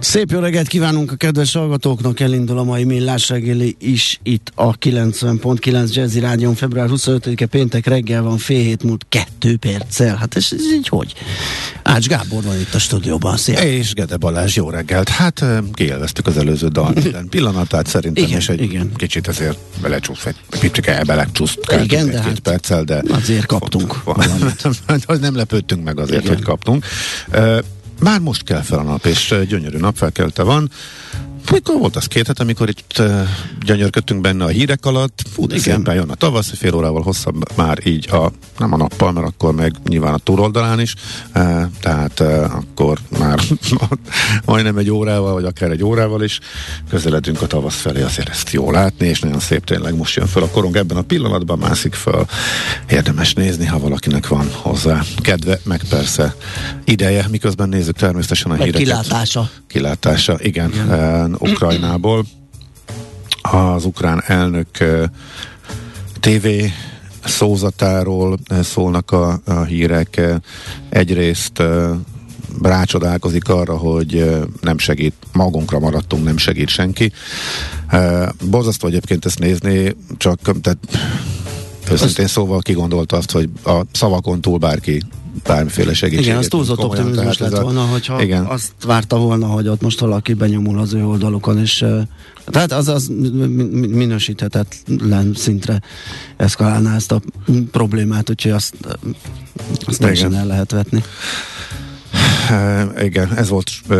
Szép jó reggelt kívánunk a kedves hallgatóknak, elindul a mai millás reggeli is itt a 90.9 Jazzy Rádion február 25-e péntek reggel van fél hét múlt kettő perccel. Hát ez, ez így hogy? Ács Gábor van itt a stúdióban, szia! És Gede Balázs, jó reggelt. Hát kielveztük az előző dal minden pillanatát szerintem, Igen, és egy igen. kicsit azért belecsúsz, egy picit belecsúsz Igen, de egy-két hát perccel, de azért kaptunk valamit. valamit. nem lepődtünk meg azért, Igen. hogy kaptunk. Uh, már most kell fel a nap, és gyönyörű napfelkelte van. Mikor volt az? Két hét, amikor itt uh, gyönyörködtünk benne a hírek alatt, fú, de szépen jön a tavasz, fél órával hosszabb már így a, nem a nappal, mert akkor meg nyilván a túloldalán is, uh, tehát uh, akkor már majdnem egy órával, vagy akár egy órával is közeledünk a tavasz felé, azért ezt jó látni, és nagyon szép tényleg most jön fel a korong ebben a pillanatban, mászik fel, érdemes nézni, ha valakinek van hozzá kedve, meg persze ideje, miközben nézzük természetesen a Meg híreket. kilátása. kilátása, igen, igen. Ukrajnából. Az ukrán elnök TV szózatáról szólnak a, a hírek. Egyrészt rácsodálkozik arra, hogy nem segít, magunkra maradtunk, nem segít senki. Borzasztó egyébként ezt nézni, csak tehát őszintén szóval kigondolta azt, hogy a szavakon túl bárki bármiféle segítséget. Igen, az túlzott komolyan, optimizmus lett a- volna, hogyha igen. azt várta volna, hogy ott most valaki benyomul az ő oldalukon, és tehát az, az mi- mi- minősíthetetlen szintre eszkalálná ezt a problémát, úgyhogy azt, azt teljesen el lehet vetni. E, igen, ez volt e,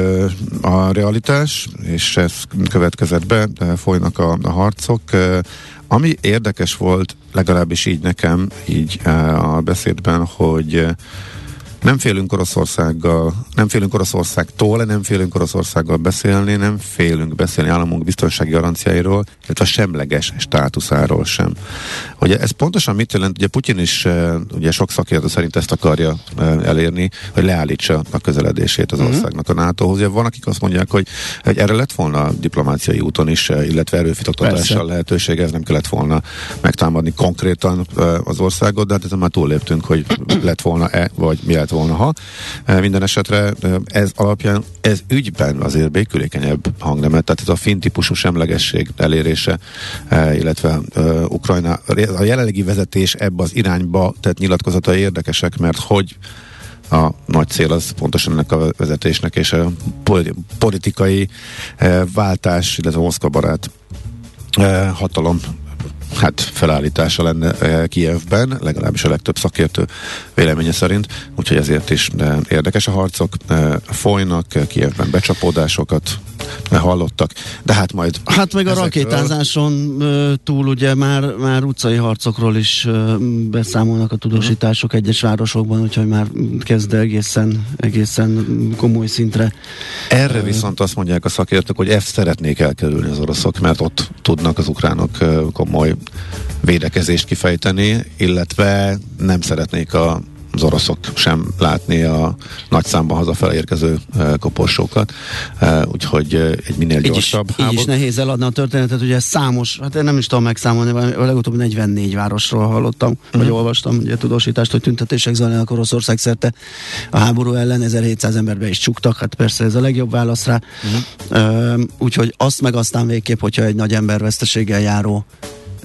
a realitás, és ez következett be, e, folynak a, a harcok. Ami érdekes volt, legalábbis így nekem, így e, a beszédben, hogy nem félünk Oroszországgal, nem félünk Oroszországtól, nem félünk Oroszországgal beszélni, nem félünk beszélni államunk biztonsági garanciáiról, illetve a semleges státuszáról sem. Ugye ez pontosan mit jelent? Ugye Putyin is eh, ugye sok szakértő szerint ezt akarja eh, elérni, hogy leállítsa a közeledését az országnak a NATO-hoz. Ugye van, akik azt mondják, hogy, hogy erre lett volna diplomáciai úton is, eh, illetve erőfitoktatással lehetőség, ez nem kellett volna megtámadni konkrétan az országot, de hát ezen már túlléptünk, hogy lett volna-e, vagy mi lett volna, ha. Minden esetre ez alapján, ez ügyben azért békülékenyebb hangnemet, tehát ez a finn típusú semlegesség elérése, illetve Ukrajna, a jelenlegi vezetés ebbe az irányba tett nyilatkozatai érdekesek, mert hogy a nagy cél az pontosan ennek a vezetésnek és a poli- politikai váltás, illetve Moszkva barát hatalom hát felállítása lenne eh, Kijevben, legalábbis a legtöbb szakértő véleménye szerint, úgyhogy ezért is eh, érdekes a harcok, eh, folynak, Kijevben becsapódásokat hallottak, de hát majd Hát meg a ezekről- rakétázáson túl ugye már, már utcai harcokról is beszámolnak a tudósítások egyes városokban, úgyhogy már kezd egészen, egészen komoly szintre. Erre viszont azt mondják a szakértők, hogy ezt szeretnék elkerülni az oroszok, mert ott tudnak az ukránok komoly védekezést kifejteni, illetve nem szeretnék a az oroszok sem látni a nagy számban hazafele érkező koporsókat, úgyhogy egy minél így is, gyorsabb így is nehéz eladni a történetet, ugye számos, hát én nem is tudom megszámolni, a legutóbb 44 városról hallottam, uh-huh. vagy olvastam ugye tudósítást, hogy tüntetések zajlanak Oroszország szerte a háború ellen, 1700 emberbe is csuktak, hát persze ez a legjobb válasz rá. Uh-huh. Uh, úgyhogy azt meg aztán végképp, hogyha egy nagy ember veszteséggel járó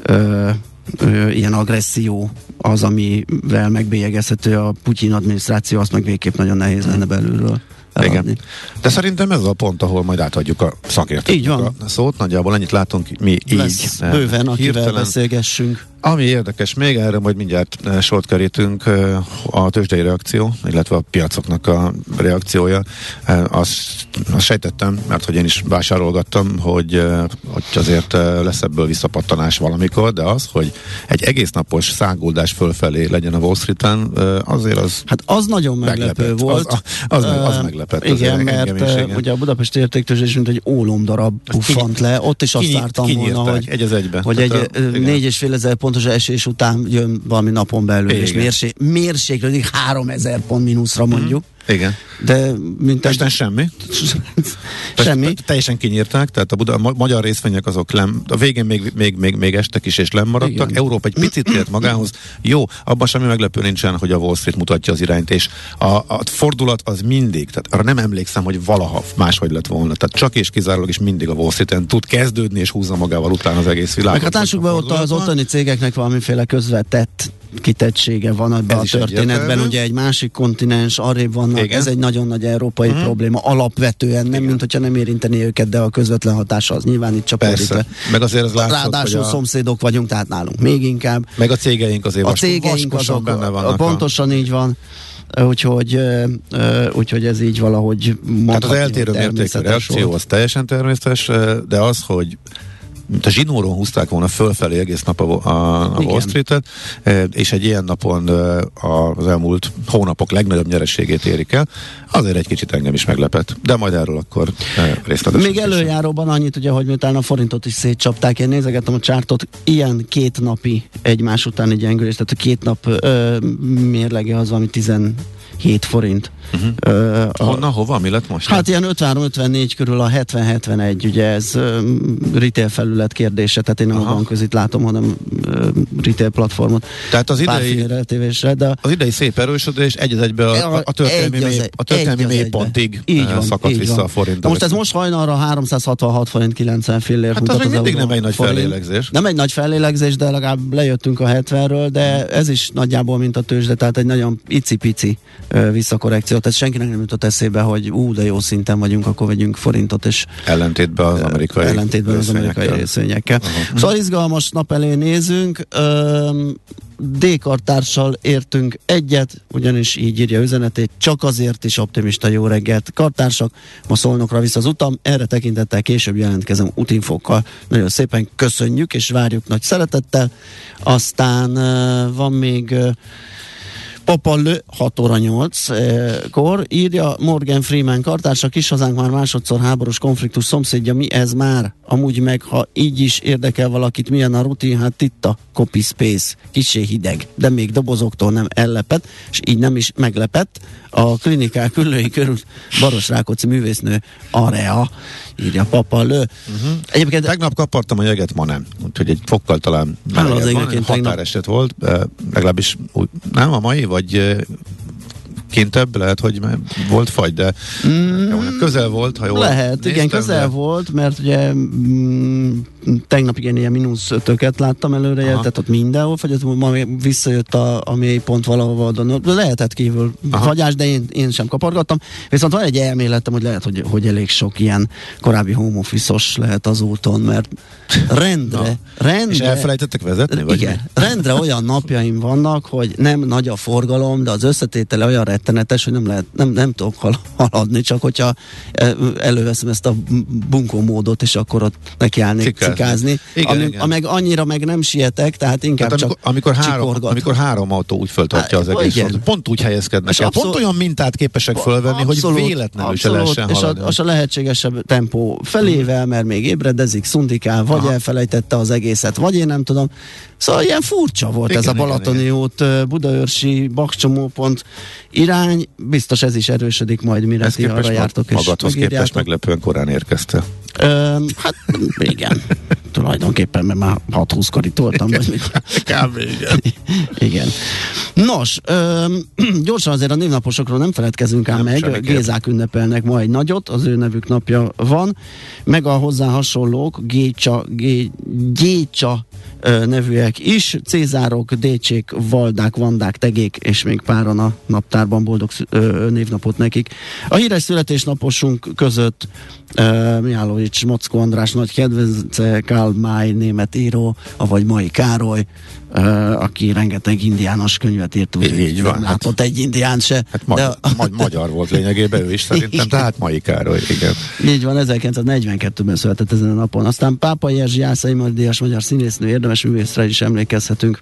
uh, ö, ilyen agresszió az, amivel megbélyegezhető a Putyin adminisztráció, azt meg végképp nagyon nehéz lenne belülről. Eladni. Igen. De szerintem ez a pont, ahol majd átadjuk a szakértőknek Így van. a szót. Nagyjából ennyit látunk mi így. Lesz eh, bőven, akivel hirtelen. beszélgessünk. Ami érdekes még, erre majd mindjárt eh, sort kerítünk, eh, a tőzsdei reakció, illetve a piacoknak a reakciója. Eh, Azt, azt sejtettem, mert hogy én is vásárolgattam, hogy, hogy azért lesz ebből visszapattanás valamikor, de az, hogy egy egész napos száguldás fölfelé legyen a Wall Street-en, azért az Hát az nagyon meglepő meglepett. volt. Az, az, az meglepett. azért Igen, mert ugye a Budapesti értéktőzsdés mint egy ólomdarab puffant le, ott is azt Kinyit- vártam volna, hogy, egy az egybe. hogy Tehát egy négy és fél ezer pontos esés után jön valami napon belül, és Igen. mérsé, mérséklődik három ezer pont mínuszra mondjuk. Igen. De mint Pesten semmi. semmi. Te- Teljesen kinyírták, tehát a, Buda, a ma- magyar részvények azok lem, a végén még, még, még, még estek is, és lemaradtak. Igen. Európa egy picit tért magához. Jó, abban semmi meglepő nincsen, hogy a Wall Street mutatja az irányt, és a, a fordulat az mindig, tehát arra nem emlékszem, hogy valaha máshogy lett volna. Tehát csak és kizárólag is mindig a Wall Street-en tud kezdődni, és húzza magával utána az egész világot. Meg hát lássuk be, ott az ottani cégeknek valamiféle közvetett kitettsége van ebben Ez a történetben. egyértelmű. Ugye egy másik kontinens, arrébb vannak, Igen. ez egy nagyon nagy európai mm. probléma, alapvetően, nem mint hogyha nem érinteni őket, de a közvetlen hatása az nyilván itt csapódik. Meg azért az látszott, Ráadásul hogy a- szomszédok vagyunk, tehát nálunk még inkább. Meg a cégeink azért A cégeink azok benne vannak. a- pontosan így van. Úgyhogy, úgyhogy ez így valahogy Tehát mondhatni, az eltérő mértékű reakció az teljesen természetes, de az, hogy mint a zsinóron húzták volna fölfelé egész nap a, a, a. Wall Street-et, eh, és egy ilyen napon eh, az elmúlt hónapok legnagyobb nyereségét érik el, azért egy kicsit engem is meglepett. De majd erről akkor eh, részletesen. Még előjáróban annyit, ugye, hogy miután a forintot is szétcsapták, én nézegettem a csártot, ilyen két napi egymás utáni gyengülés, tehát a két nap ö, mérlege az, ami 17 forint. Uh-huh. A, Honnan, hova, mi lett most? Hát ilyen 53-54 körül a 70-71, ugye ez ö, retail felület kérdése, tehát én nem Aha. a banközit látom, hanem ö, retail platformot. Tehát az idei, eltévésre, de az idei szép erősödés egy egybe a, a, a történelmi, Egy az mély, a történelmi egy mélypontig. Így van, szakadt így vissza van. a forint. Most ez most hajnalra 366 forint 90 fillér Hát az még mindig nem egy nagy forint. fellélegzés. Nem egy nagy fellélegzés, de legalább lejöttünk a 70-ről, de ez is nagyjából mint a tőzsde, tehát egy nagyon icipici visszakorrekció. Tehát senkinek nem jutott eszébe, hogy ú, de jó szinten vagyunk, akkor vegyünk forintot, és Ellentétben az amerikai ellentétben az amerikai részvényekkel. Uh-huh. Szóval izgalmas nap elé nézünk. D-kartársal értünk egyet, ugyanis így írja üzenetét, csak azért is optimista jó reggelt. Kartársak, ma szólnokra vissza az utam, erre tekintettel később jelentkezem útinfokkal. Nagyon szépen köszönjük, és várjuk nagy szeretettel. Aztán van még Papa Lő 6 óra 8 eh, kor írja Morgan Freeman kartársa, kis hazánk már másodszor háborús konfliktus szomszédja, mi ez már? Amúgy meg, ha így is érdekel valakit, milyen a rutin, hát itt a copy space, kicsi hideg, de még dobozoktól nem ellepett, és így nem is meglepett. A klinikák ülői körül Baros Rákóczi művésznő Area, írja Papa Lő. Uh-huh. Egyébként Tegnap kapartam a jeget, ma nem. Úgyhogy egy fokkal talán az van. egyébként tegnap- Határeset volt, legalábbis úgy, nem a mai, vagy eh, kintebb, lehet, hogy volt fagy, de mm, közel volt, ha jól Lehet, néztem, igen, közel de- volt, mert ugye mm, tegnap igen ilyen mínusz ötöket láttam előre, Aha. tehát ott mindenhol, vagy ott ma visszajött a, a mély pont valahova de lehetett kívül Aha. fagyás, de én, én sem kapargattam. Viszont van egy elméletem, hogy lehet, hogy, hogy elég sok ilyen korábbi home lehet az úton, mert rendre, Na. rendre... És elfelejtettek vezetni? Vagy Igen, rendre olyan napjaim vannak, hogy nem nagy a forgalom, de az összetétele olyan rettenetes, hogy nem lehet, nem, nem tudok hal- haladni, csak hogyha eh, előveszem ezt a bunkó módot, és akkor ott nekiállnék Cikázni. cikázni. Igen, ami, igen. Meg annyira meg nem sietek, tehát inkább Tehát amikor, csak amikor, három, csikorgatom. amikor három autó úgy föltartja az egész igen. frontot, pont úgy helyezkednek És el, abszolút- pont olyan mintát képesek fölvenni, hogy véletlenül se lehessen és haladni. a, az a lehetségesebb tempó felével, mert még ébredezik, szundikál, vagy Aha. elfelejtette az egészet, vagy én nem tudom. Szóval ilyen furcsa volt Igen, ez a Balatoni igen. út, Budaörsi, Bakcsomópont irány, biztos ez is erősödik majd, mire Ez ti arra képest jártok és magadhoz képest megírjátok. meglepően korán érkezte. Ö, hát igen, tulajdonképpen, mert már 6-20-kor itt voltam. Vagy mit. Kb. igen. Igen. Nos, öm, gyorsan azért a névnaposokról nem feledkezünk ám Nem, meg. Gézák ünnepelnek ma egy nagyot, az ő nevük napja van, meg a hozzá hasonlók, Gécsa, Gé, Gécsa ö, nevűek is, Cézárok, Décsék, Valdák, Vandák, Tegék, és még páran a naptárban boldog ö, névnapot nekik. A híres születésnaposunk között uh, Mihálovics Mockó András nagy kedvence, May német író, avagy Mai Károly, aki rengeteg indiános könyvet írt, úgy, Így van, hát- látott egy indián se. Hát ma- de, ma- magyar volt lényegében ő is szerintem, tehát mai Károly, igen. így van, 1942-ben született ezen a napon. Aztán Pápai Erzsi Jászai Mardias magyar színésznő, érdemes művészre is emlékezhetünk.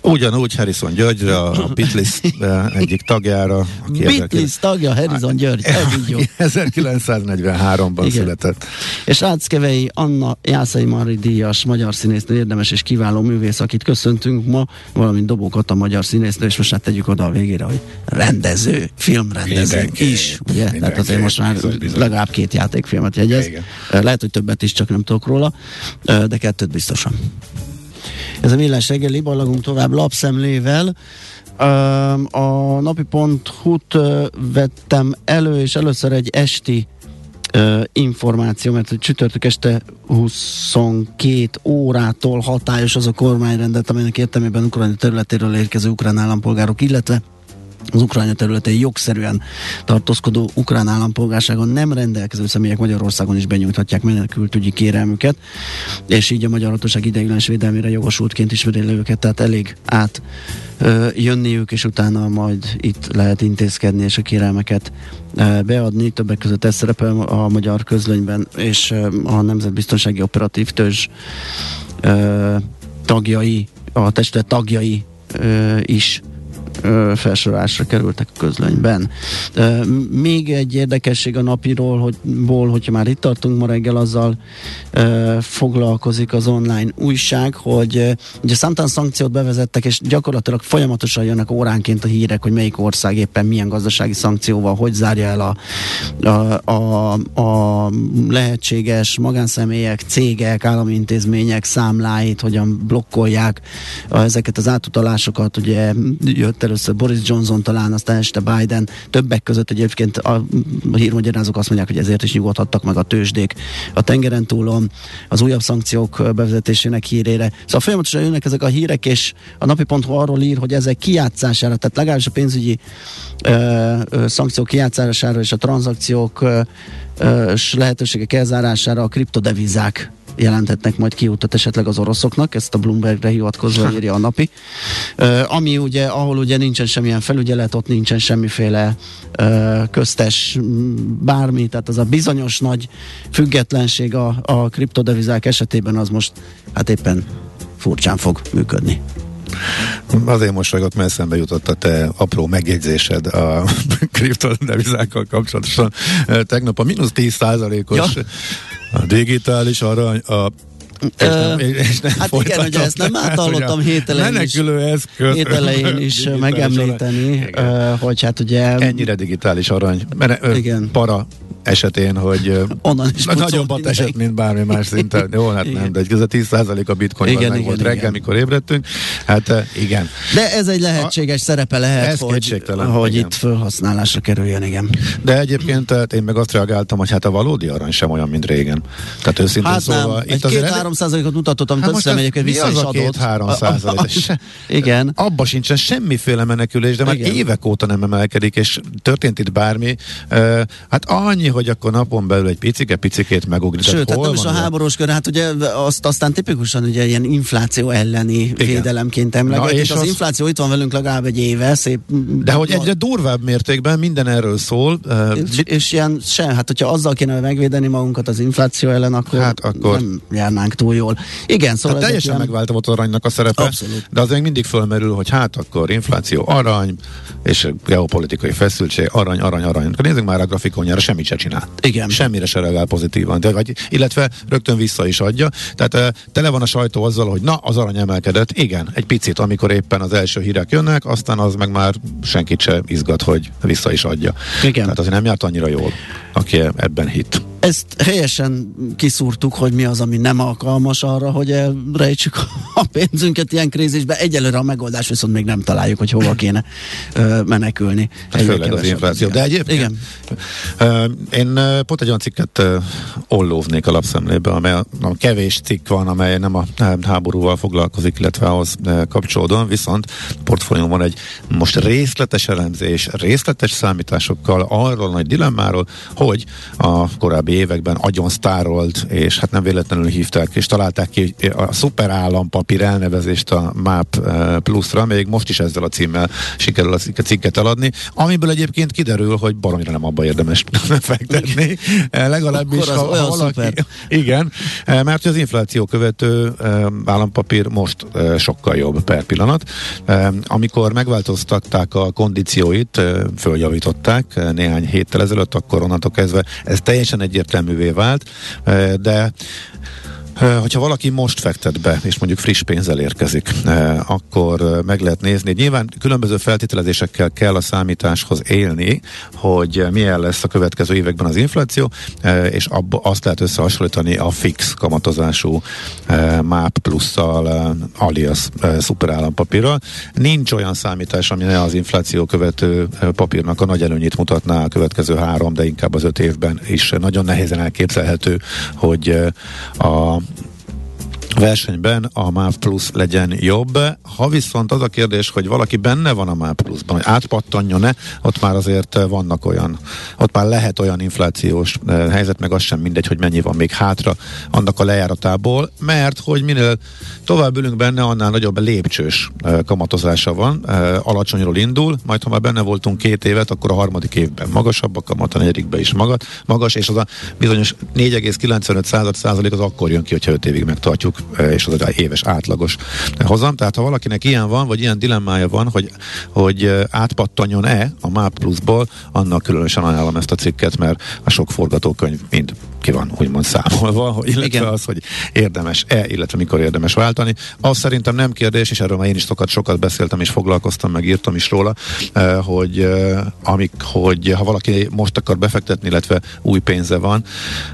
Ugyanúgy Harrison Györgyre, a Beatles eh, egyik tagjára, aki Beatles tagja, Harrison György, ez így jó. 1943-ban Igen. született. És Ráckevei Anna Jászai Mari díjas magyar színésznő, érdemes és kiváló művész, akit köszöntünk ma, valamint Dobókat a magyar színésznő, és most hát tegyük oda a végére, hogy rendező, filmrendező Mindenki. is, ugye? Tehát Mindenki. azért most már Bizony, bizony. legalább két játékfilmet jegyez. Igen. Lehet, hogy többet is, csak nem tudok róla, de kettőt biztosan. Ez a millás reggeli, ballagunk tovább lapszemlével. A napi.hu-t ö, vettem elő, és először egy esti információ, mert csütörtök este 22 órától hatályos az a kormányrendet, amelynek értelmében Ukrajna területéről érkező ukrán állampolgárok, illetve az Ukrajna területén jogszerűen tartózkodó ukrán állampolgárságon nem rendelkező személyek Magyarországon is benyújthatják menekültügyi kérelmüket, és így a magyar hatóság ideiglenes védelmére jogosultként le őket, tehát elég át ö, jönniük, és utána majd itt lehet intézkedni, és a kérelmeket ö, beadni. Többek között ez szerepel a magyar közlönyben, és ö, a Nemzetbiztonsági Operatív Törzs ö, tagjai, a testület tagjai ö, is felsorolásra kerültek a közlönyben. Még egy érdekesség a napiról, hogy, ból, hogyha már itt tartunk ma reggel, azzal foglalkozik az online újság, hogy ugye számtalan szankciót bevezettek, és gyakorlatilag folyamatosan jönnek óránként a hírek, hogy melyik ország éppen milyen gazdasági szankcióval, hogy zárja el a, a, a, a lehetséges magánszemélyek, cégek, állami intézmények számláit, hogyan blokkolják ezeket az átutalásokat. Ugye jött először Boris Johnson talán, aztán este Biden. Többek között egyébként a, hírmagyarázók azt mondják, hogy ezért is nyugodhattak meg a tőzsdék a tengeren túlon az újabb szankciók bevezetésének hírére. Szóval folyamatosan jönnek ezek a hírek, és a napi.hu arról ír, hogy ezek kijátszására, tehát legalábbis a pénzügyi ö, ö, szankciók kijátszására és a tranzakciók ö, ö, lehetőségek elzárására a kriptodevizák jelenthetnek majd kiutat esetleg az oroszoknak, ezt a Bloombergre hivatkozva írja a napi. Ö, ami ugye, ahol ugye nincsen semmilyen felügyelet, ott nincsen semmiféle ö, köztes bármi, tehát az a bizonyos nagy függetlenség a, a kriptodevizák esetében az most hát éppen furcsán fog működni. Azért mosolygott, mert eszembe jutott a te apró megjegyzésed a kriptodevizákkal kapcsolatosan. Tegnap a mínusz 10 százalékos Ja. A digitális arany, a és nem, és nem hát igen, ugye ezt nem áthallottam hét elején is. Menekülő eszköz. Hét elején is megemlíteni, arany. Hogy hát ugye Ennyire digitális arany. Mert, Igen. Para esetén, hogy onnan is na, pucolt nagyobbat mindenki. esett, mint bármi más szinten. Jó, hát Igen. nem, de ez a 10% a bitcoin Igen, meg igen, volt reggel, igen. mikor ébredtünk. Hát igen. De ez egy lehetséges szerepe lehet, Ez hogy, hogy igen. itt felhasználásra kerüljön, igen. De egyébként én meg azt reagáltam, hogy hát a valódi arany sem olyan, mint régen. Tehát őszintén Hát szóval... nem, egy két-három százalékot mutatott, amit Hát össze ez- egyébként vissza is a adott. két-három A- a- százalék? a- Igen. Abba sincsen semmiféle menekülés, de már évek óta nem emelkedik, és történt itt bármi. Hát annyi hogy akkor napon belül egy picike, picikét megugrik. Sőt, Tehát hát nem is a háborús kör, hát ugye azt aztán tipikusan ugye ilyen infláció elleni Igen. védelemként emlegetik. és az, az- infláció itt van velünk legalább egy éve, szép. De hogy egyre durvább mértékben minden erről szól. És, és ilyen se, hát hogyha azzal kéne megvédeni magunkat az infláció ellen, akkor, Hát akkor- nem járnánk túl jól. Igen, szóval ezek teljesen ilyen- megváltozott az aranynak a szerepe, Abszolút. de az még mindig fölmerül, hogy hát akkor infláció, arany, és geopolitikai feszültség, arany, arany, arany. Akkor nézzük már a grafikonjára, semmit se csinál. Igen. Semmire se reagál pozitívan. De, vagy, illetve rögtön vissza is adja. Tehát tele van a sajtó azzal, hogy na, az arany emelkedett. Igen, egy picit, amikor éppen az első hírek jönnek, aztán az meg már senkit se izgat, hogy vissza is adja. Igen. Tehát azért nem járt annyira jól, aki ebben hit. Ezt helyesen kiszúrtuk, hogy mi az, ami nem alkalmas arra, hogy elrejtsük a pénzünket ilyen krízisbe. Egyelőre a megoldás viszont még nem találjuk, hogy hova kéne ö, menekülni. Hát főleg az infláció. De egyébként Igen. Ö, Én ö, pont egy olyan cikket ö, ollóvnék a lapszemlébe, amely a, a kevés cikk van, amely nem a háborúval foglalkozik, illetve ahhoz kapcsolódóan, viszont a portfólión van egy most részletes elemzés, részletes számításokkal arról a nagy dilemmáról, hogy a korábbi években agyon sztárolt, és hát nem véletlenül hívták, és találták ki a szuper állampapír elnevezést a MAP ö, pluszra, még most is ezzel a címmel sikerül a cikket- eladni, amiből egyébként kiderül, hogy baromira nem abba érdemes fektetni. Eh, Legalábbis, ha, ha valaki, szuper. igen, eh, mert az infláció követő eh, állampapír most eh, sokkal jobb per pillanat. Eh, Amikor megváltoztatták a kondícióit, eh, följavították eh, néhány héttel ezelőtt, akkor onnantól kezdve ez teljesen egyértelművé vált, eh, de Hogyha valaki most fektet be, és mondjuk friss pénzzel érkezik, akkor meg lehet nézni. Nyilván különböző feltételezésekkel kell a számításhoz élni, hogy milyen lesz a következő években az infláció, és abba azt lehet összehasonlítani a fix kamatozású MÁP plusszal, alias szuperállampapírral. Nincs olyan számítás, ami ne az infláció követő papírnak a nagy előnyét mutatná a következő három, de inkább az öt évben is nagyon nehézen elképzelhető, hogy a versenyben a MÁV Plus legyen jobb. Ha viszont az a kérdés, hogy valaki benne van a MÁV Plusban, hogy átpattanjon-e, ott már azért vannak olyan, ott már lehet olyan inflációs eh, helyzet, meg az sem mindegy, hogy mennyi van még hátra annak a lejáratából, mert hogy minél tovább ülünk benne, annál nagyobb lépcsős eh, kamatozása van, eh, alacsonyról indul, majd ha már benne voltunk két évet, akkor a harmadik évben magasabb a kamat, a negyedikben is magas, magas és az a bizonyos 4,95 század százalék az akkor jön ki, hogyha 5 évig megtartjuk, eh, és az egy éves átlagos hozam. Tehát ha valakinek ilyen van, vagy ilyen dilemmája van, hogy, hogy eh, átpattanjon-e a MAP pluszból, annak különösen ajánlom ezt a cikket, mert a sok forgatókönyv mind ki van úgymond számolva, illetve Igen. az, hogy érdemes-e, illetve mikor érdemes váltani. Az szerintem nem kérdés, és erről már én is sokat, sokat beszéltem, és foglalkoztam, meg írtam is róla, eh, hogy, eh, amik, hogy ha valaki most akar befektetni, illetve új pénze van,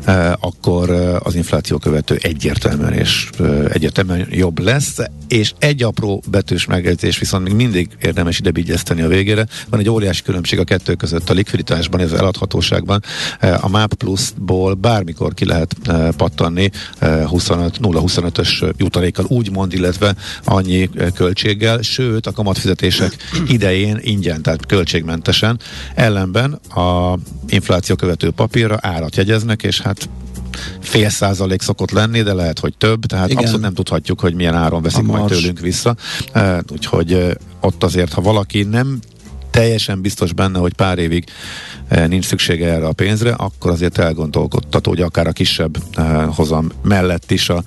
eh, akkor az infláció követő egyértelműen és egyértelműen jobb lesz, és egy apró betűs megjegyzés viszont még mindig érdemes ide vigyezteni a végére. Van egy óriási különbség a kettő között a likviditásban, ez az eladhatóságban. A MAP Plus-ból bármikor ki lehet eh, pattanni eh, 25, 0-25-ös jutalékkal úgymond, illetve annyi eh, költséggel, sőt a kamatfizetések idején ingyen, tehát költségmentesen. Ellenben a infláció követő papírra árat jegyeznek, és hát fél százalék szokott lenni, de lehet, hogy több, tehát Igen. abszolút nem tudhatjuk, hogy milyen áron veszik majd tőlünk vissza. Eh, Úgyhogy eh, ott azért, ha valaki nem teljesen biztos benne, hogy pár évig eh, nincs szüksége erre a pénzre, akkor azért elgondolkodtató, hogy akár a kisebb eh, hozam mellett is a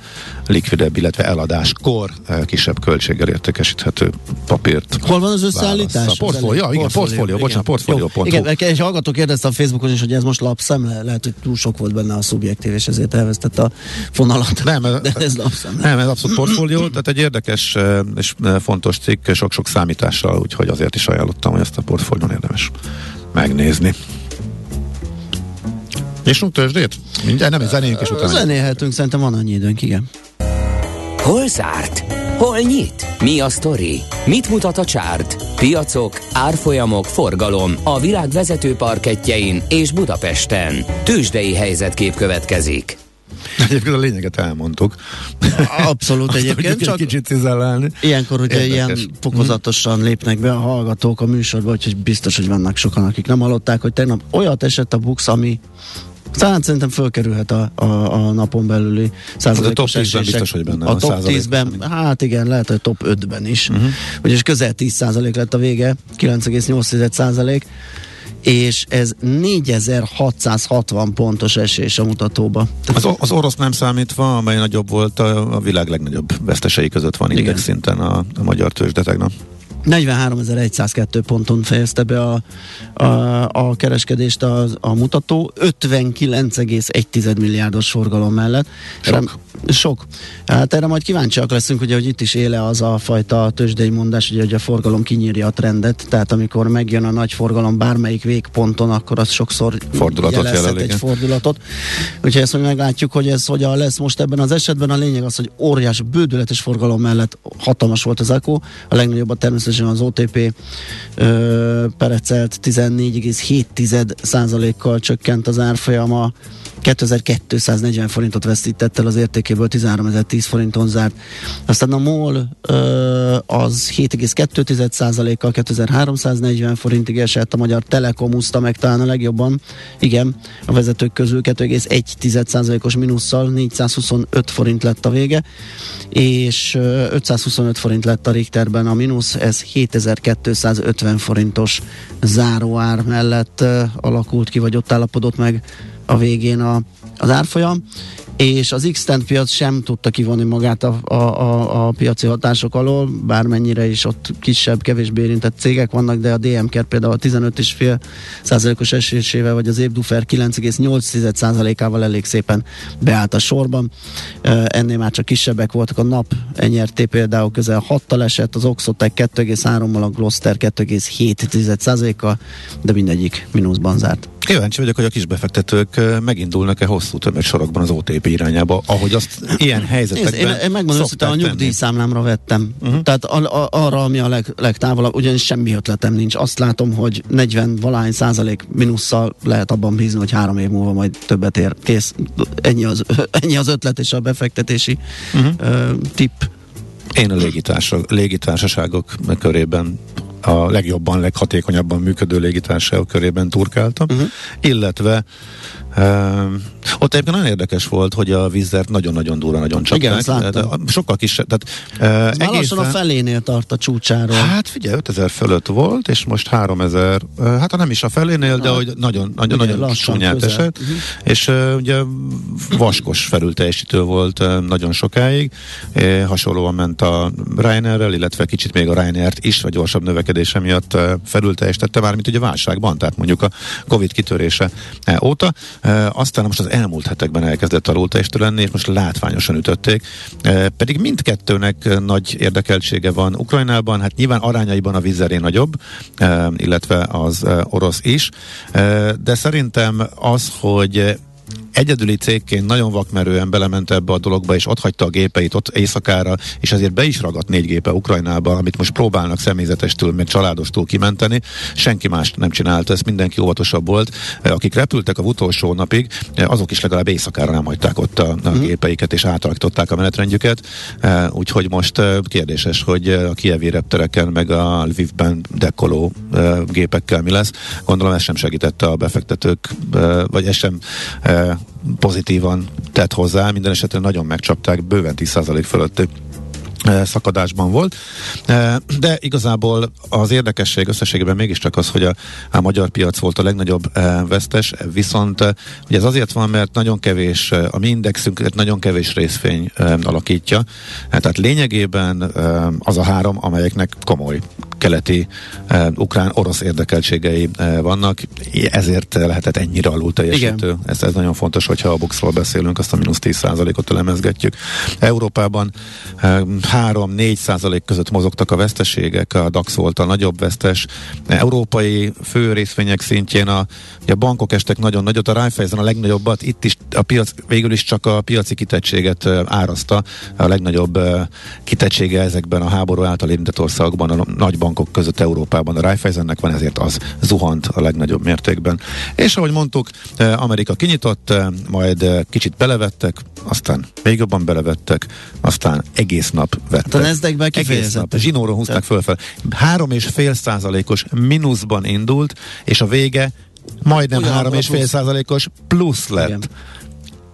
likvidebb, illetve eladáskor eh, kisebb költséggel értékesíthető papírt. Hol van az összeállítás? Portfólió, elég- igen, portfólió, bocsánat, portfólió.hu. Jó. Igen, egy hallgató kérdezte a Facebookon is, hogy ez most lapszem, le, lehet, hogy túl sok volt benne a szubjektív, és ezért elvesztette a fonalat. Nem, ez- de ez lapszem. Nem, ez abszolút portfólió, tehát egy érdekes és fontos cikk, sok-sok számítással, úgyhogy azért is ajánlottam, hogy ezt a portfólión érdemes megnézni. És tőzsdét? Mindjárt nem, zenéjünk és utána. Zenélhetünk, szerintem van annyi időnk, igen. Hol zárt? Hol nyit? Mi a sztori? Mit mutat a csárt? Piacok, árfolyamok, forgalom a világ vezető parketjein és Budapesten. Tősdei helyzetkép következik. Egyébként a lényeget elmondtuk. Abszolút Azt egyébként, csak egy kicsit cizellálni. Ilyenkor Érdekes. ilyen fokozatosan lépnek be a hallgatók a műsorba, úgyhogy biztos, hogy vannak sokan, akik nem hallották, hogy tegnap olyat esett a Bux, ami talán szerintem fölkerülhet a, a, a napon belüli százalékos top 10-ben esések. biztos, hogy benne A top százalékos 10-ben, pedig. hát igen, lehet, hogy top 5-ben is. Mhm. Uh-huh. Ugyanis közel 10 százalék lett a vége, 9,8 százalék, és ez 4660 pontos esés a mutatóba. Az, az orosz nem számítva, amely nagyobb volt, a, a világ legnagyobb vesztesei között van Igen. index szinten a, a magyar tőzsde tegnap. 43.102 ponton fejezte be a, a, a kereskedést a, a mutató, 59,1 milliárdos forgalom mellett. Sok. Erre, sok. Hát erre majd kíváncsiak leszünk, ugye, hogy itt is éle az a fajta tőzsdei mondás, ugye, hogy a forgalom kinyírja a trendet, tehát amikor megjön a nagy forgalom bármelyik végponton, akkor az sokszor Fordulatot jelezhet egy fordulatot. Úgyhogy ezt majd meglátjuk, hogy ez hogyan lesz most ebben az esetben. A lényeg az, hogy óriás, bődületes forgalom mellett hatalmas volt az ECO, a legnagyobb a természetesen az OTP ö, perecelt 14,7 kal csökkent az árfolyama, 2240 forintot veszített el az értékéből, 13.010 forinton zárt. Aztán a MOL az 7,2% kal 2340 forintig esett, a Magyar Telekom úszta meg talán a legjobban, igen, a vezetők közül 2,1% os mínusszal 425 forint lett a vége, és ö, 525 forint lett a Richterben a mínusz, ez 7250 forintos záróár mellett alakult ki, vagy ott állapodott meg a végén a, az árfolyam, és az x piac sem tudta kivonni magát a, a, a, a piaci hatások alól, bármennyire is ott kisebb, kevésbé érintett cégek vannak, de a DMK például a 15,5 százalékos esésével, vagy az Ébdufer 9,8 százalékával elég szépen beállt a sorban. Ennél már csak kisebbek voltak a nap, enyerté például közel 6-tal esett, az Oxotec 2,3-mal, a Gloster 2,7 százalékkal, de mindegyik mínuszban zárt. Kíváncsi vagyok, hogy a kisbefektetők megindulnak-e hosszú tömegsorokban az OTP irányába, ahogy azt ilyen Nézd, helyzetekben én, én megmondom őszintén, a nyugdíjszámlámra vettem. Uh-huh. Tehát a, a, arra, ami a leg, legtávolabb, ugyanis semmi ötletem nincs. Azt látom, hogy 40 valány százalék minusszal lehet abban bízni, hogy három év múlva majd többet ér. Kész. Ennyi az, ennyi az ötlet és a befektetési uh-huh. uh, tipp. Én a légitársa, légitársaságok körében a legjobban, leghatékonyabban működő légitársaságok körében turkáltam, uh-huh. illetve ott egyébként nagyon érdekes volt, hogy a vízzert nagyon-nagyon durva, nagyon csapták. Igen. De sokkal kisebb. Tehát, uh, lassan a felénél tart a csúcsáról. Hát figyelj, 5000 fölött volt, és most 3000, uh, hát ha nem is a felénél, de Hát, hogy nagyon, nagyon, igen, nagyon lassan, csúnyát esett. És uh, ugye vaskos felülteljesítő volt uh, nagyon sokáig, uh, hasonlóan ment a Ryanairrel, illetve kicsit még a Ryanair-t is a gyorsabb növekedése miatt uh, felülteljesítette, mármint ugye válságban, tehát mondjuk a Covid kitörése uh, óta. Aztán most az elmúlt hetekben elkezdett alulteljesítő lenni, és most látványosan ütötték. Pedig mindkettőnek nagy érdekeltsége van Ukrajnában, hát nyilván arányaiban a vizeré nagyobb, illetve az orosz is, de szerintem az, hogy egyedüli cégként nagyon vakmerően belement ebbe a dologba, és ott hagyta a gépeit ott éjszakára, és ezért be is ragadt négy gépe Ukrajnába, amit most próbálnak személyzetestől, meg családostól kimenteni. Senki más nem csinálta, ezt mindenki óvatosabb volt. Eh, Akik repültek a utolsó napig, eh, azok is legalább éjszakára nem hagyták ott a, a gépeiket, és átalakították a menetrendjüket. Eh, Úgyhogy most kérdéses, hogy a kievi reptereken, meg a Lvivben dekkoló eh, gépekkel mi lesz. Gondolom ez sem segítette a befektetők, vagy ez sem pozitívan tett hozzá, minden esetre nagyon megcsapták, bőven 10% fölötti szakadásban volt, Eh, de igazából az érdekesség összességében mégiscsak az, hogy a, a magyar piac volt a legnagyobb eh, vesztes, viszont eh, ugye ez azért van, mert nagyon kevés, eh, a mi indexünket nagyon kevés részfény eh, alakítja, Eh, tehát lényegében eh, az a három, amelyeknek komoly keleti, eh, ukrán, orosz érdekeltségei eh, vannak, ezért lehetett ennyire alul teljesítő. Ez, ez nagyon fontos, hogyha a Buxról beszélünk, azt a mínusz 10%-ot elemezgetjük. Európában eh, 3-4 százalék között mozogtak a veszteségek, a DAX volt a nagyobb vesztes. Európai fő részvények szintjén a, a bankok estek nagyon nagyot, a Raiffeisen a legnagyobbat, itt is a piac végül is csak a piaci kitettséget árazta, a legnagyobb kitettsége ezekben a háború által érintett országokban, a nagy bankok között Európában a Raiffeisennek van, ezért az zuhant a legnagyobb mértékben. És ahogy mondtuk, Amerika kinyitott, majd kicsit belevettek, aztán még jobban belevettek, aztán egész nap vettek. Hát a egész nap, zsinóról húzták fölfel. Három és fél százalékos mínuszban indult, és a vége majdnem három és fél százalékos plusz lett. Igen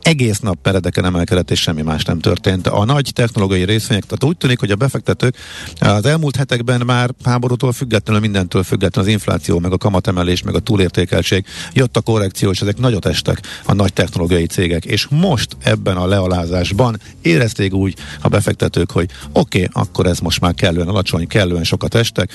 egész nap meredeken emelkedett, és semmi más nem történt. A nagy technológiai részvények, tehát úgy tűnik, hogy a befektetők az elmúlt hetekben már háborútól függetlenül, mindentől függetlenül az infláció, meg a kamatemelés, meg a túlértékeltség, jött a korrekció, és ezek nagyot estek a nagy technológiai cégek. És most ebben a lealázásban érezték úgy a befektetők, hogy oké, okay, akkor ez most már kellően alacsony, kellően sokat estek.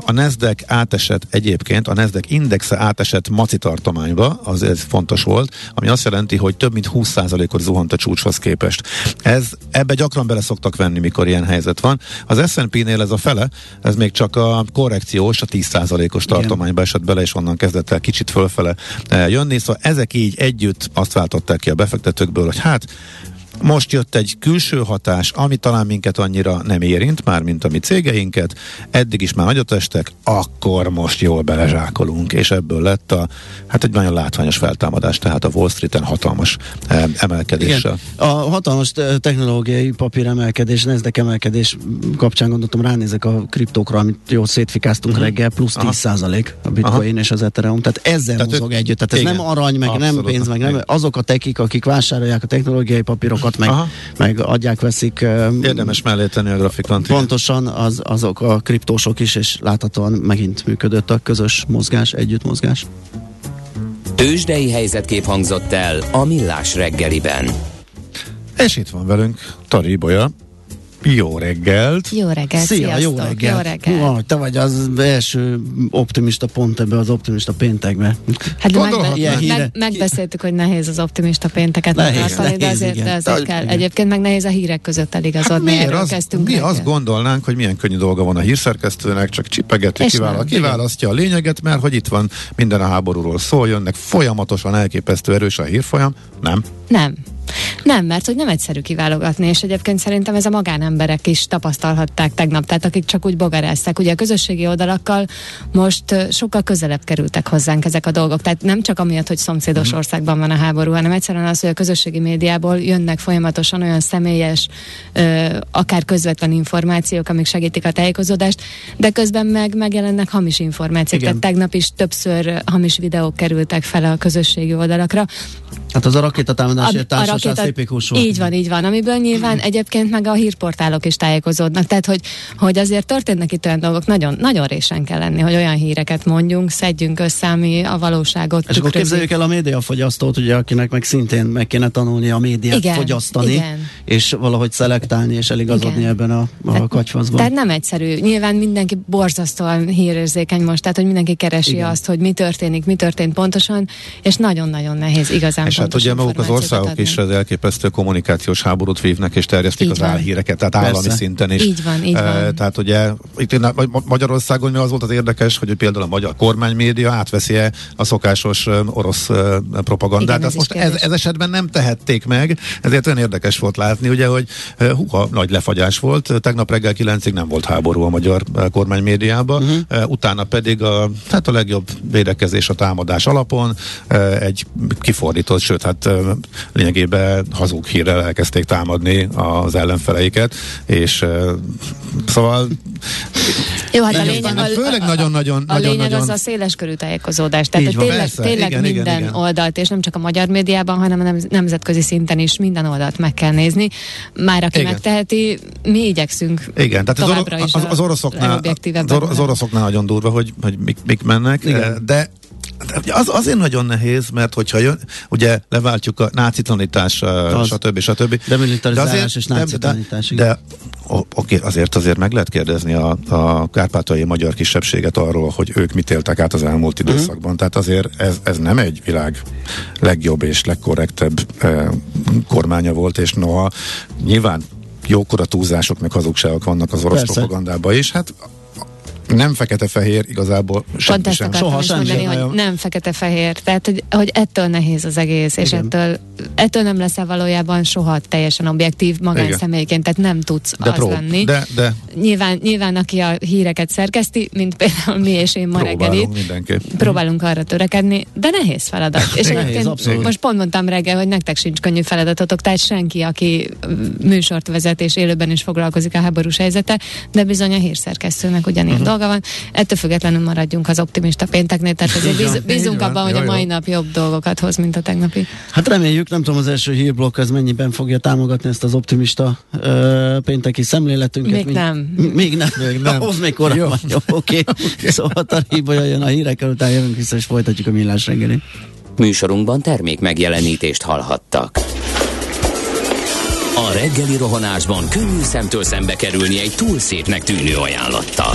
A Nasdaq átesett egyébként, a Nasdaq indexe átesett maci tartományba, az ez fontos volt, ami azt jelenti, hogy több mint 20%-ot zuhant a csúcshoz képest. Ez, ebbe gyakran bele szoktak venni, mikor ilyen helyzet van. Az S&P-nél ez a fele, ez még csak a korrekciós, a 10%-os tartományba esett bele, és onnan kezdett el kicsit fölfele eh, jönni. Szóval ezek így együtt azt váltották ki a befektetőkből, hogy hát most jött egy külső hatás, ami talán minket annyira nem érint, már mint a mi cégeinket, eddig is már nagyot estek, akkor most jól belezsákolunk, és ebből lett a, hát egy nagyon látványos feltámadás, tehát a Wall Street-en hatalmas eh, emelkedéssel. Igen. A hatalmas eh, technológiai papír emelkedés, nezdek emelkedés kapcsán gondoltam, ránézek a kriptókra, amit jól szétfikáztunk uh-huh. reggel, plusz Aha. 10 százalék a bitcoin Aha. és az Ethereum, tehát ezzel tehát mozog együtt, tehát ez igen. nem arany, meg Abszolút. nem pénz, meg nem, azok a tekik, akik vásárolják a technológiai papírokat, grafikont, meg, meg adják, veszik. Érdemes mellé tenni a grafikont. Pontosan az, azok a kriptósok is, és láthatóan megint működött a közös mozgás, együttmozgás. Tőzsdei helyzetkép hangzott el a Millás reggeliben. És itt van velünk Tari Bolya, jó reggelt! Jó reggelt, Szia, sziasztok, jó reggelt! Jó reggelt. Hú, te vagy az első optimista pont ebbe az optimista péntekbe. Hát megbe- meg, megbeszéltük, hogy nehéz az optimista pénteket nehéz, tartani, de azért, igen. de azért kell. Igen. Egyébként meg nehéz a hírek között eligazodni. Hát miért? Az, mi reggel. azt gondolnánk, hogy milyen könnyű dolga van a hírszerkesztőnek, csak csipegeti, kivála, kiválasztja a lényeget, mert hogy itt van minden a háborúról szól, jönnek folyamatosan elképesztő erős a hírfolyam. Nem. Nem. Nem, mert hogy nem egyszerű kiválogatni, és egyébként szerintem ez a magánemberek is tapasztalhatták tegnap, tehát akik csak úgy bogarázták. Ugye a közösségi oldalakkal most sokkal közelebb kerültek hozzánk ezek a dolgok. Tehát nem csak amiatt, hogy szomszédos mhm. országban van a háború, hanem egyszerűen az, hogy a közösségi médiából jönnek folyamatosan olyan személyes, akár közvetlen információk, amik segítik a tájékozódást, de közben meg megjelennek hamis információk. Igen. Tehát tegnap is többször hamis videók kerültek fel a közösségi oldalakra. Hát az a rakétatámadásért volt. Így van, így van, amiből nyilván egyébként meg a hírportálok is tájékozódnak. Tehát, hogy, hogy azért történnek itt olyan dolgok, nagyon, nagyon résen kell lenni, hogy olyan híreket mondjunk, szedjünk össze, ami a valóságot És akkor képzeljük el a médiafogyasztót, ugye, akinek meg szintén meg kéne tanulni a médiát igen, fogyasztani, igen. és valahogy szelektálni és eligazodni igen. ebben a, a katyfaszban. Tehát nem egyszerű. Nyilván mindenki borzasztóan hírérzékeny most, tehát hogy mindenki keresi igen. azt, hogy mi történik, mi történt pontosan, és nagyon-nagyon nehéz igazán És hát ugye maguk az országok adni. is az elképesztő kommunikációs háborút vívnak és terjesztik így az van. álhíreket, tehát Persze. állami szinten is. Így van, így van. Tehát ugye itt Magyarországon mi az volt az érdekes, hogy például a magyar kormánymédia átveszi -e a szokásos orosz propagandát. Igen, ez most ez, ez esetben nem tehették meg, ezért olyan érdekes volt látni, ugye, hogy húha, nagy lefagyás volt. Tegnap reggel kilencig nem volt háború a magyar kormánymédiában, uh-huh. utána pedig a, hát a legjobb védekezés a támadás alapon, egy kifordított, sőt, hát lényegében hazug hírrel elkezdték támadni az ellenfeleiket, és uh, szóval jó, hát a lényeg, a, főleg nagyon-nagyon a, a nagyon, lényeg nagyon, az a széles körű tájékozódás. Tehát, hogy tényleg, persze, tényleg igen, minden igen, igen. oldalt, és nem csak a magyar médiában, hanem a nemzetközi szinten is minden oldalt meg kell nézni. Már aki igen. megteheti, mi igyekszünk igen, tehát az, or- az, az, oroszoknál, az, az oroszoknál nagyon durva, hogy, hogy mik, mik mennek, igen. de az, azért nagyon nehéz, mert hogyha jön, ugye leváltjuk a náci tanítás, stb. stb. Demilitarizálás és náci tanítás. De, de oké, azért azért meg lehet kérdezni a, a kárpátai magyar kisebbséget arról, hogy ők mit éltek át az elmúlt mhm. időszakban. Uh-huh. Tehát azért ez, ez nem egy világ legjobb és legkorrektebb eh, kormánya volt, és noha nyilván jókora túlzások, meg hazugságok vannak az orosz Persze. propagandában is. Hát nem fekete-fehér igazából Pont ezt sem. Soha semmi mondani, sem hogy nem fekete-fehér. Tehát, hogy, hogy ettől nehéz az egész, és Igen. ettől, ettől nem leszel valójában soha teljesen objektív magánszemélyként, tehát nem tudsz De az prób, lenni. de, de Nyilván, nyilván, aki a híreket szerkeszti, mint például mi és én ma próbálunk reggelit, mindenképp. próbálunk arra törekedni, de nehéz feladat. És Nehéz, abszolút. most pont mondtam reggel, hogy nektek sincs könnyű feladatotok, tehát senki, aki műsort vezet és élőben is foglalkozik a háborús helyzete, de bizony a hírszerkesztőnek ugyanilyen Mhm. uh-huh. Dolga van. Ettől függetlenül maradjunk az optimista pénteknél, tehát azért bíz, bízunk abban, hogy a mai nap jobb dolgokat hoz, mint a tegnapi. Hát reméljük, nem tudom az első hírblokk ez mennyiben fogja támogatni ezt az optimista ö, pénteki szemléletünket. Még Mi- nem. Még nem. Még nem. Ahhoz még korai Jó. oké. Okay. Szóval Taríba jön a hírekkel, utána jövünk vissza, és folytatjuk a millás reggeli. Műsorunkban termék megjelenítést hallhattak. A reggeli rohanásban könnyű szemtől szembe kerülni egy túl szépnek tűnő ajánlattal.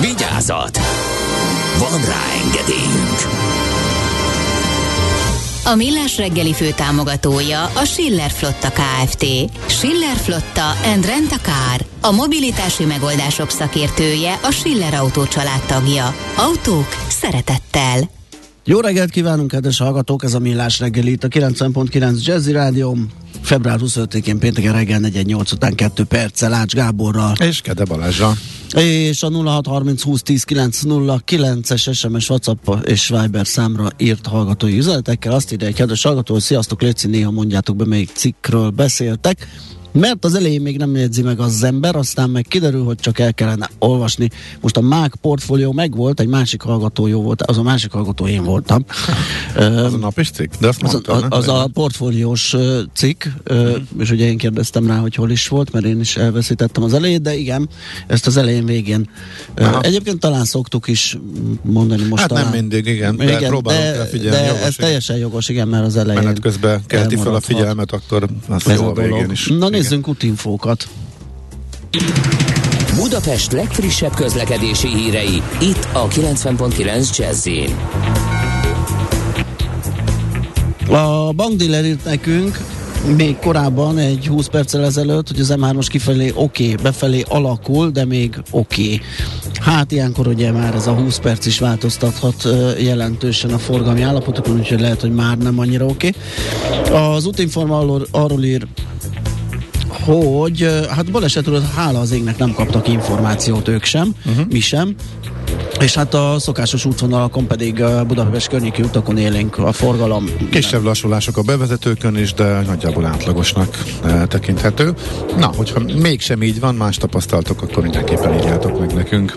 Vigyázat! Van rá engedélyünk! A Millás reggeli fő támogatója a Schiller Flotta KFT. Schiller Flotta and Rent a Car. A mobilitási megoldások szakértője a Schiller Autó családtagja. Autók szeretettel. Jó reggelt kívánunk, kedves hallgatók! Ez a Millás reggeli itt a 90.9 Jazzy Rádió. Február 25-én pénteken reggel 4-8 után 2 perccel Ács Gáborral. És Kede Balázsa. És a 0630 20 10 909-es SMS, WhatsApp és Viber számra írt hallgatói üzenetekkel. Azt írja egy kedves hallgató, hogy sziasztok, Léci, néha mondjátok be, melyik cikkről beszéltek. Mert az elején még nem jegyzi meg az ember, aztán meg kiderül, hogy csak el kellene olvasni. Most a MÁK portfólió megvolt, egy másik hallgató jó volt, az a másik hallgató én voltam. Az a nap is cikk? De azt az, mondtad, az, nem? az a portfóliós cikk, ö, és ugye én kérdeztem rá, hogy hol is volt, mert én is elveszítettem az elejét, de igen, ezt az elején végén. Aha. egyébként talán szoktuk is mondani most Hát nem talán. mindig, igen, de próbálunk de, rá figyelni, de jogos, ez igen. teljesen jogos, igen, mert az elején Menet közben kelti fel a figyelmet, akkor az jó a a végén is. Na Igen. Nézzünk útinfókat. Budapest legfrissebb közlekedési hírei, itt a 90.9 jazz A bankdealer írt nekünk még korábban, egy 20 perccel ezelőtt, hogy az M3-os kifelé oké, okay, befelé alakul, de még oké. Okay. Hát ilyenkor ugye már ez a 20 perc is változtathat jelentősen a forgalmi állapotokon, úgyhogy lehet, hogy már nem annyira oké. Okay. Az útinforma arról, arról ír hogy hát balesetről hála az égnek nem kaptak információt ők sem, uh-huh. mi sem. És hát a szokásos útvonalakon pedig Budapest környéki utakon élénk a forgalom. Kisebb lassulások a bevezetőkön is, de nagyjából átlagosnak tekinthető. Na, hogyha mégsem így van, más tapasztaltok, akkor mindenképpen írjátok meg nekünk.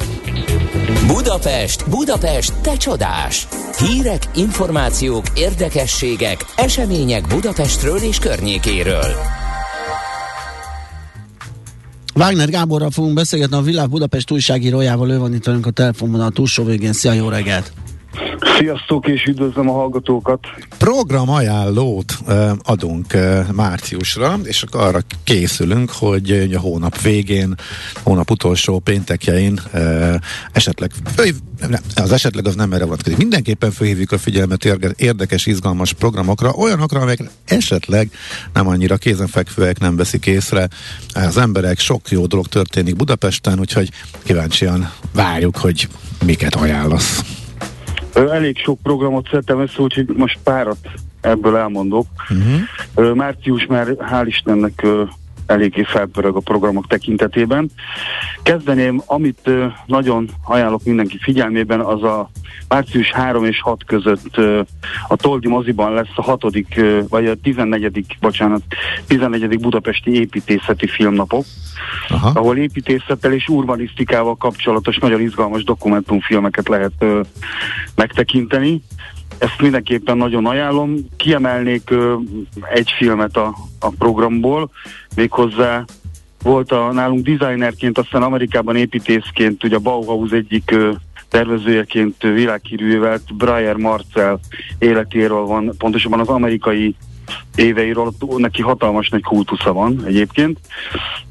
Budapest, Budapest, te csodás! Hírek, információk, érdekességek, események Budapestről és környékéről. Wagner Gáborral fogunk beszélgetni a Világ Budapest újságírójával, ő van itt velünk a telefonban a túlsó végén. Szia, jó reggelt! Sziasztok, és üdvözlöm a hallgatókat! Programajánlót adunk márciusra, és arra készülünk, hogy a hónap végén, hónap utolsó péntekjein esetleg, az esetleg az nem erre vonatkozik. Mindenképpen fölhívjuk a figyelmet érdekes, izgalmas programokra, olyanokra, amelyek esetleg nem annyira kézenfekvőek, nem veszik észre az emberek, sok jó dolog történik Budapesten, úgyhogy kíváncsian várjuk, hogy miket ajánlasz. Elég sok programot szedtem össze, úgyhogy most párat ebből elmondok. Uh-huh. Március már hál' Istennek eléggé felpörög a programok tekintetében. Kezdeném, amit nagyon ajánlok mindenki figyelmében, az a március 3 és 6 között a Toldi moziban lesz a hatodik, vagy a 14. bocsánat, 14. budapesti építészeti filmnapok. Aha. ahol építészettel és urbanisztikával kapcsolatos nagyon izgalmas dokumentumfilmeket lehet megtekinteni. Ezt mindenképpen nagyon ajánlom. Kiemelnék ö, egy filmet a, a programból, méghozzá volt a, nálunk designerként, aztán Amerikában építészként, ugye a Bauhaus egyik ö, tervezőjeként világhírűvel, Breyer Marcel életéről van, pontosabban az amerikai éveiről, neki hatalmas nagy kultusza van egyébként,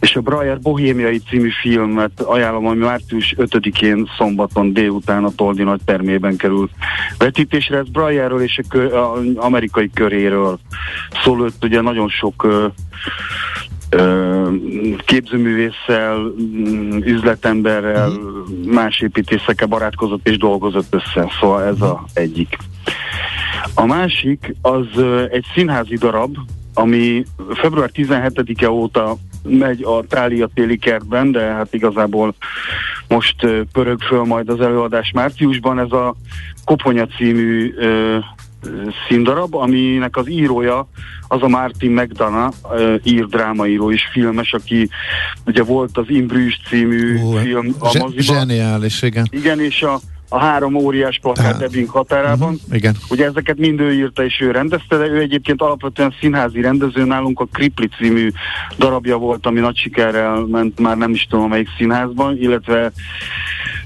és a Breyer Bohémiai című filmet ajánlom, ami március 5-én szombaton délután a Toldi nagy termében kerül vetítésre. Ez Breyerről és a, kö, a amerikai köréről szól, ott ugye nagyon sok ö, ö, képzőművésszel, mm, üzletemberrel, más építészekkel barátkozott és dolgozott össze. Szóval ez a egyik. A másik az egy színházi darab, ami február 17-e óta megy a Tália téli kertben, de hát igazából most pörög föl majd az előadás márciusban. Ez a Koponya című ö, színdarab, aminek az írója az a Martin McDonough, ír drámaíró és filmes, aki ugye volt az Imbrüs című Ú, film a zse- moziban. zseniális, igen. Igen, és a, a három óriás plakát. Ebbing határában. Uh-huh, igen. Ugye ezeket mind ő írta és ő rendezte, de ő egyébként alapvetően színházi rendező, nálunk a Kripli című darabja volt, ami nagy sikerrel ment már nem is tudom melyik színházban, illetve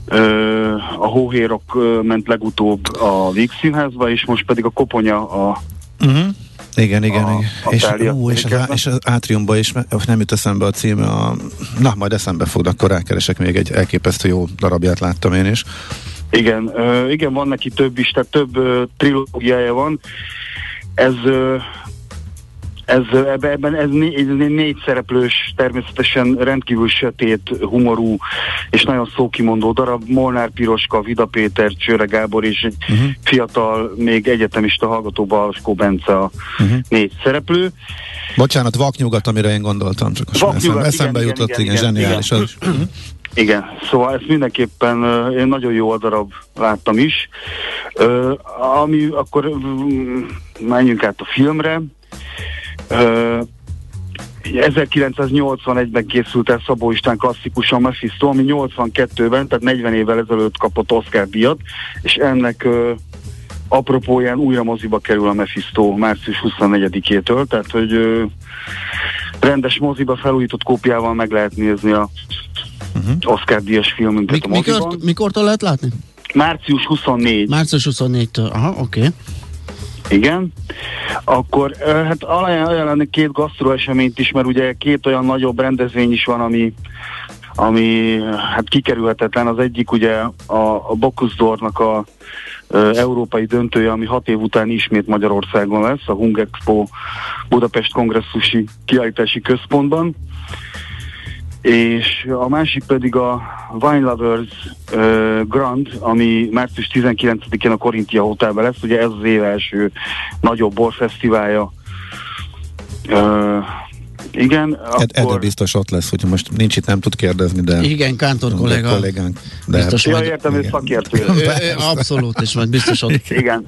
ö, a Hóhérok ö, ment legutóbb a Víg színházba, és most pedig a Koponya a Uh-huh. Igen, igen, A- igen. a és, ú, és, az, á- és az átriumba is, nem jut eszembe a címe, a, na, majd eszembe fog, akkor rákeresek még egy elképesztő jó darabját láttam én is. Igen, igen, van neki több is, tehát több trilógiája van. Ez, ez ebben, ez, né, ez né- négy szereplős, természetesen rendkívül sötét, humorú és nagyon szókimondó darab. Molnár Piroska, Vida Péter, Csőre Gábor és egy uh-huh. fiatal, még egyetemista hallgató Balskó Bence a uh-huh. négy szereplő. Bocsánat, vaknyugat, amire én gondoltam, csak most Vaknyugat, eszembe, eszembe igen, jutott, igen, igen, igen, zseniális. igen. Az. Igen, szóval ezt mindenképpen én nagyon jó a darab láttam is. Uh, ami akkor menjünk át a filmre. Uh, 1981-ben készült el Szabó István klasszikusan Mephisto, ami 82-ben, tehát 40 évvel ezelőtt kapott Oscar díjat, és ennek uh, apropóján újra moziba kerül a Mephisto március 24-től, tehát hogy uh, rendes moziba felújított kópiával meg lehet nézni a Mhm. Oscar díjas filmünket Mik, a moziban. mikor, mikortól lehet látni? Március 24, Március 24-től. Aha, oké. Okay. igen. Akkor hát ajánl- ajánlani két gasztro eseményt is, mert ugye két olyan nagyobb rendezvény is van, ami ami hát kikerülhetetlen. Az egyik ugye a, a Bokuszdornak a ö, európai döntője, ami hat év után ismét Magyarországon lesz, a Hungexpo Budapest kongresszusi kiállítási központban. És a másik pedig a Wine Lovers uh, Grand, ami március 19-én a Korintia Hotelben lesz, ugye ez az év első nagyobb borfesztiválja. Uh, igen, Ed, Ede akkor... biztos ott lesz, hogy most nincs itt, nem tud kérdezni, de Igen, Kántor kollega. kollégánk. De Biztos Ja, majd- értem, hogy szakértő. Abszolút, és majd biztos ott Igen.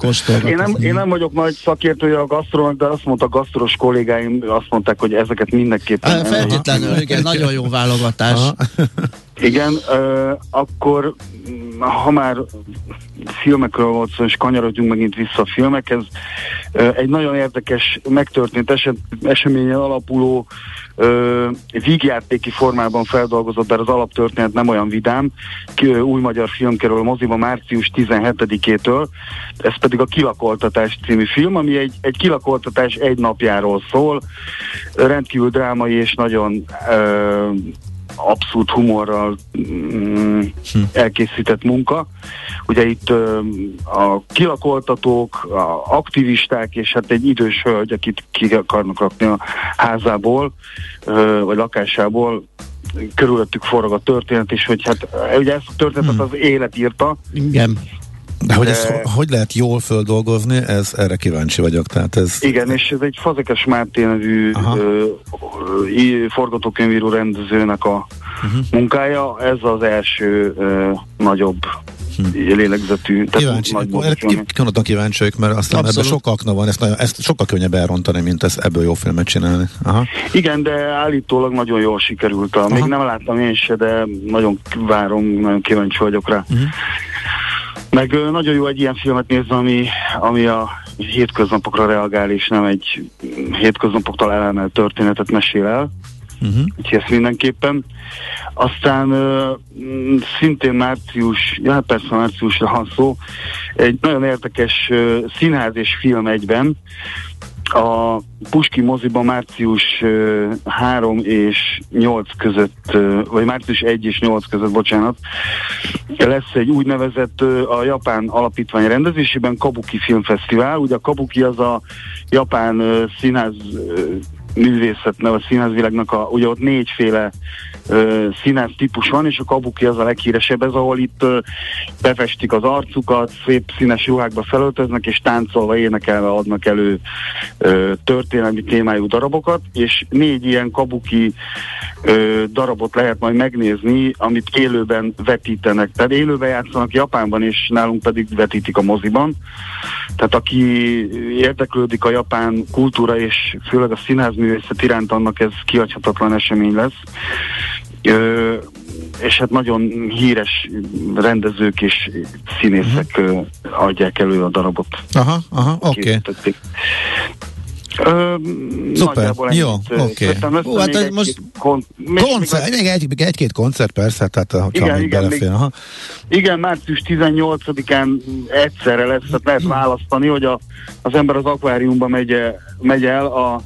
Én nem, én nem vagyok nagy szakértője a gasztrónak, de azt mondta a gasztros kollégáim, azt mondták, hogy ezeket mindenképpen... Feltétlenül, igen, nagyon jó válogatás. Igen, ö, akkor mm, ha már filmekről volt szó, és kanyarodjunk megint vissza a filmekhez, ö, egy nagyon érdekes, megtörtént eset, eseményen alapuló ö, vígjátéki formában feldolgozott, bár az alaptörténet nem olyan vidám, ki, ö, új magyar film kerül a moziba március 17-től, ez pedig a Kilakoltatás című film, ami egy, egy kilakoltatás egy napjáról szól, rendkívül drámai és nagyon ö, abszurd humorral mm, elkészített munka. Ugye itt ö, a kilakoltatók, a aktivisták és hát egy idős hölgy, akit ki akarnak rakni a házából, ö, vagy lakásából, körülöttük forog a történet, és hogy hát ugye ezt a történetet az élet írta, Igen. De hogy ezt De- ho- hogy lehet jól földolgozni, ez erre kíváncsi vagyok. Tehát ez, Igen, és ez egy Fazekas Máté nevű ö, forgatókönyvíró rendezőnek a Mhm. munkája. Ez az első ö, nagyobb lélegzetű. tehát Kíváncsi, kimondottan kíváncsi vagyok, mert aztán ebben Abszolút. sok akna van, ezt, nagyon, ezt sokkal könnyebb elrontani, mint ezt ebből jó filmet csinálni. Aha. Igen, de állítólag nagyon jól sikerült. A, még nem láttam én se, de nagyon várom, nagyon kíváncsi vagyok rá. Mhm. Meg nagyon jó egy ilyen filmet nézni, ami, ami a hétköznapokra reagál, és nem egy hétköznapoktól elemelt történetet mesél el. Uh-huh. úgyhogy ezt mindenképpen. Aztán uh, szintén március, ja persze márciusra van szó, egy nagyon érdekes uh, színház és film egyben, a Puski moziban március uh, 3 és 8 között, vagy március 1 és 8 között, bocsánat, lesz egy úgynevezett a Japán Alapítvány rendezésében Kabuki Filmfesztivál. Ugye a Kabuki az a japán színház művészetnek, a színházvilágnak, a, ugye ott négyféle ö, színház típus van, és a kabuki az a leghíresebb, ez ahol itt befestik az arcukat, szép színes ruhákba felöltöznek, és táncolva, énekelve adnak elő történelmi témájú darabokat, és négy ilyen kabuki darabot lehet majd megnézni, amit élőben vetítenek. Tehát élőben játszanak Japánban, és nálunk pedig vetítik a moziban. Tehát aki érdeklődik a japán kultúra, és főleg a színházművészet iránt, annak ez kiadhatatlan esemény lesz. Ö, és hát nagyon híres rendezők és színészek uh-huh. adják elő a darabot. Aha, aha, oké. Okay. Ö, Szuper, jó, oké. Okay. Hát egy most kon- még, koncert, még, egy, egy, egy-két koncert persze, tehát ha igen, még igen, belefér. Még, igen, március 18-án egyszerre lesz, tehát lehet választani, hogy a, az ember az akváriumba megy, megy el a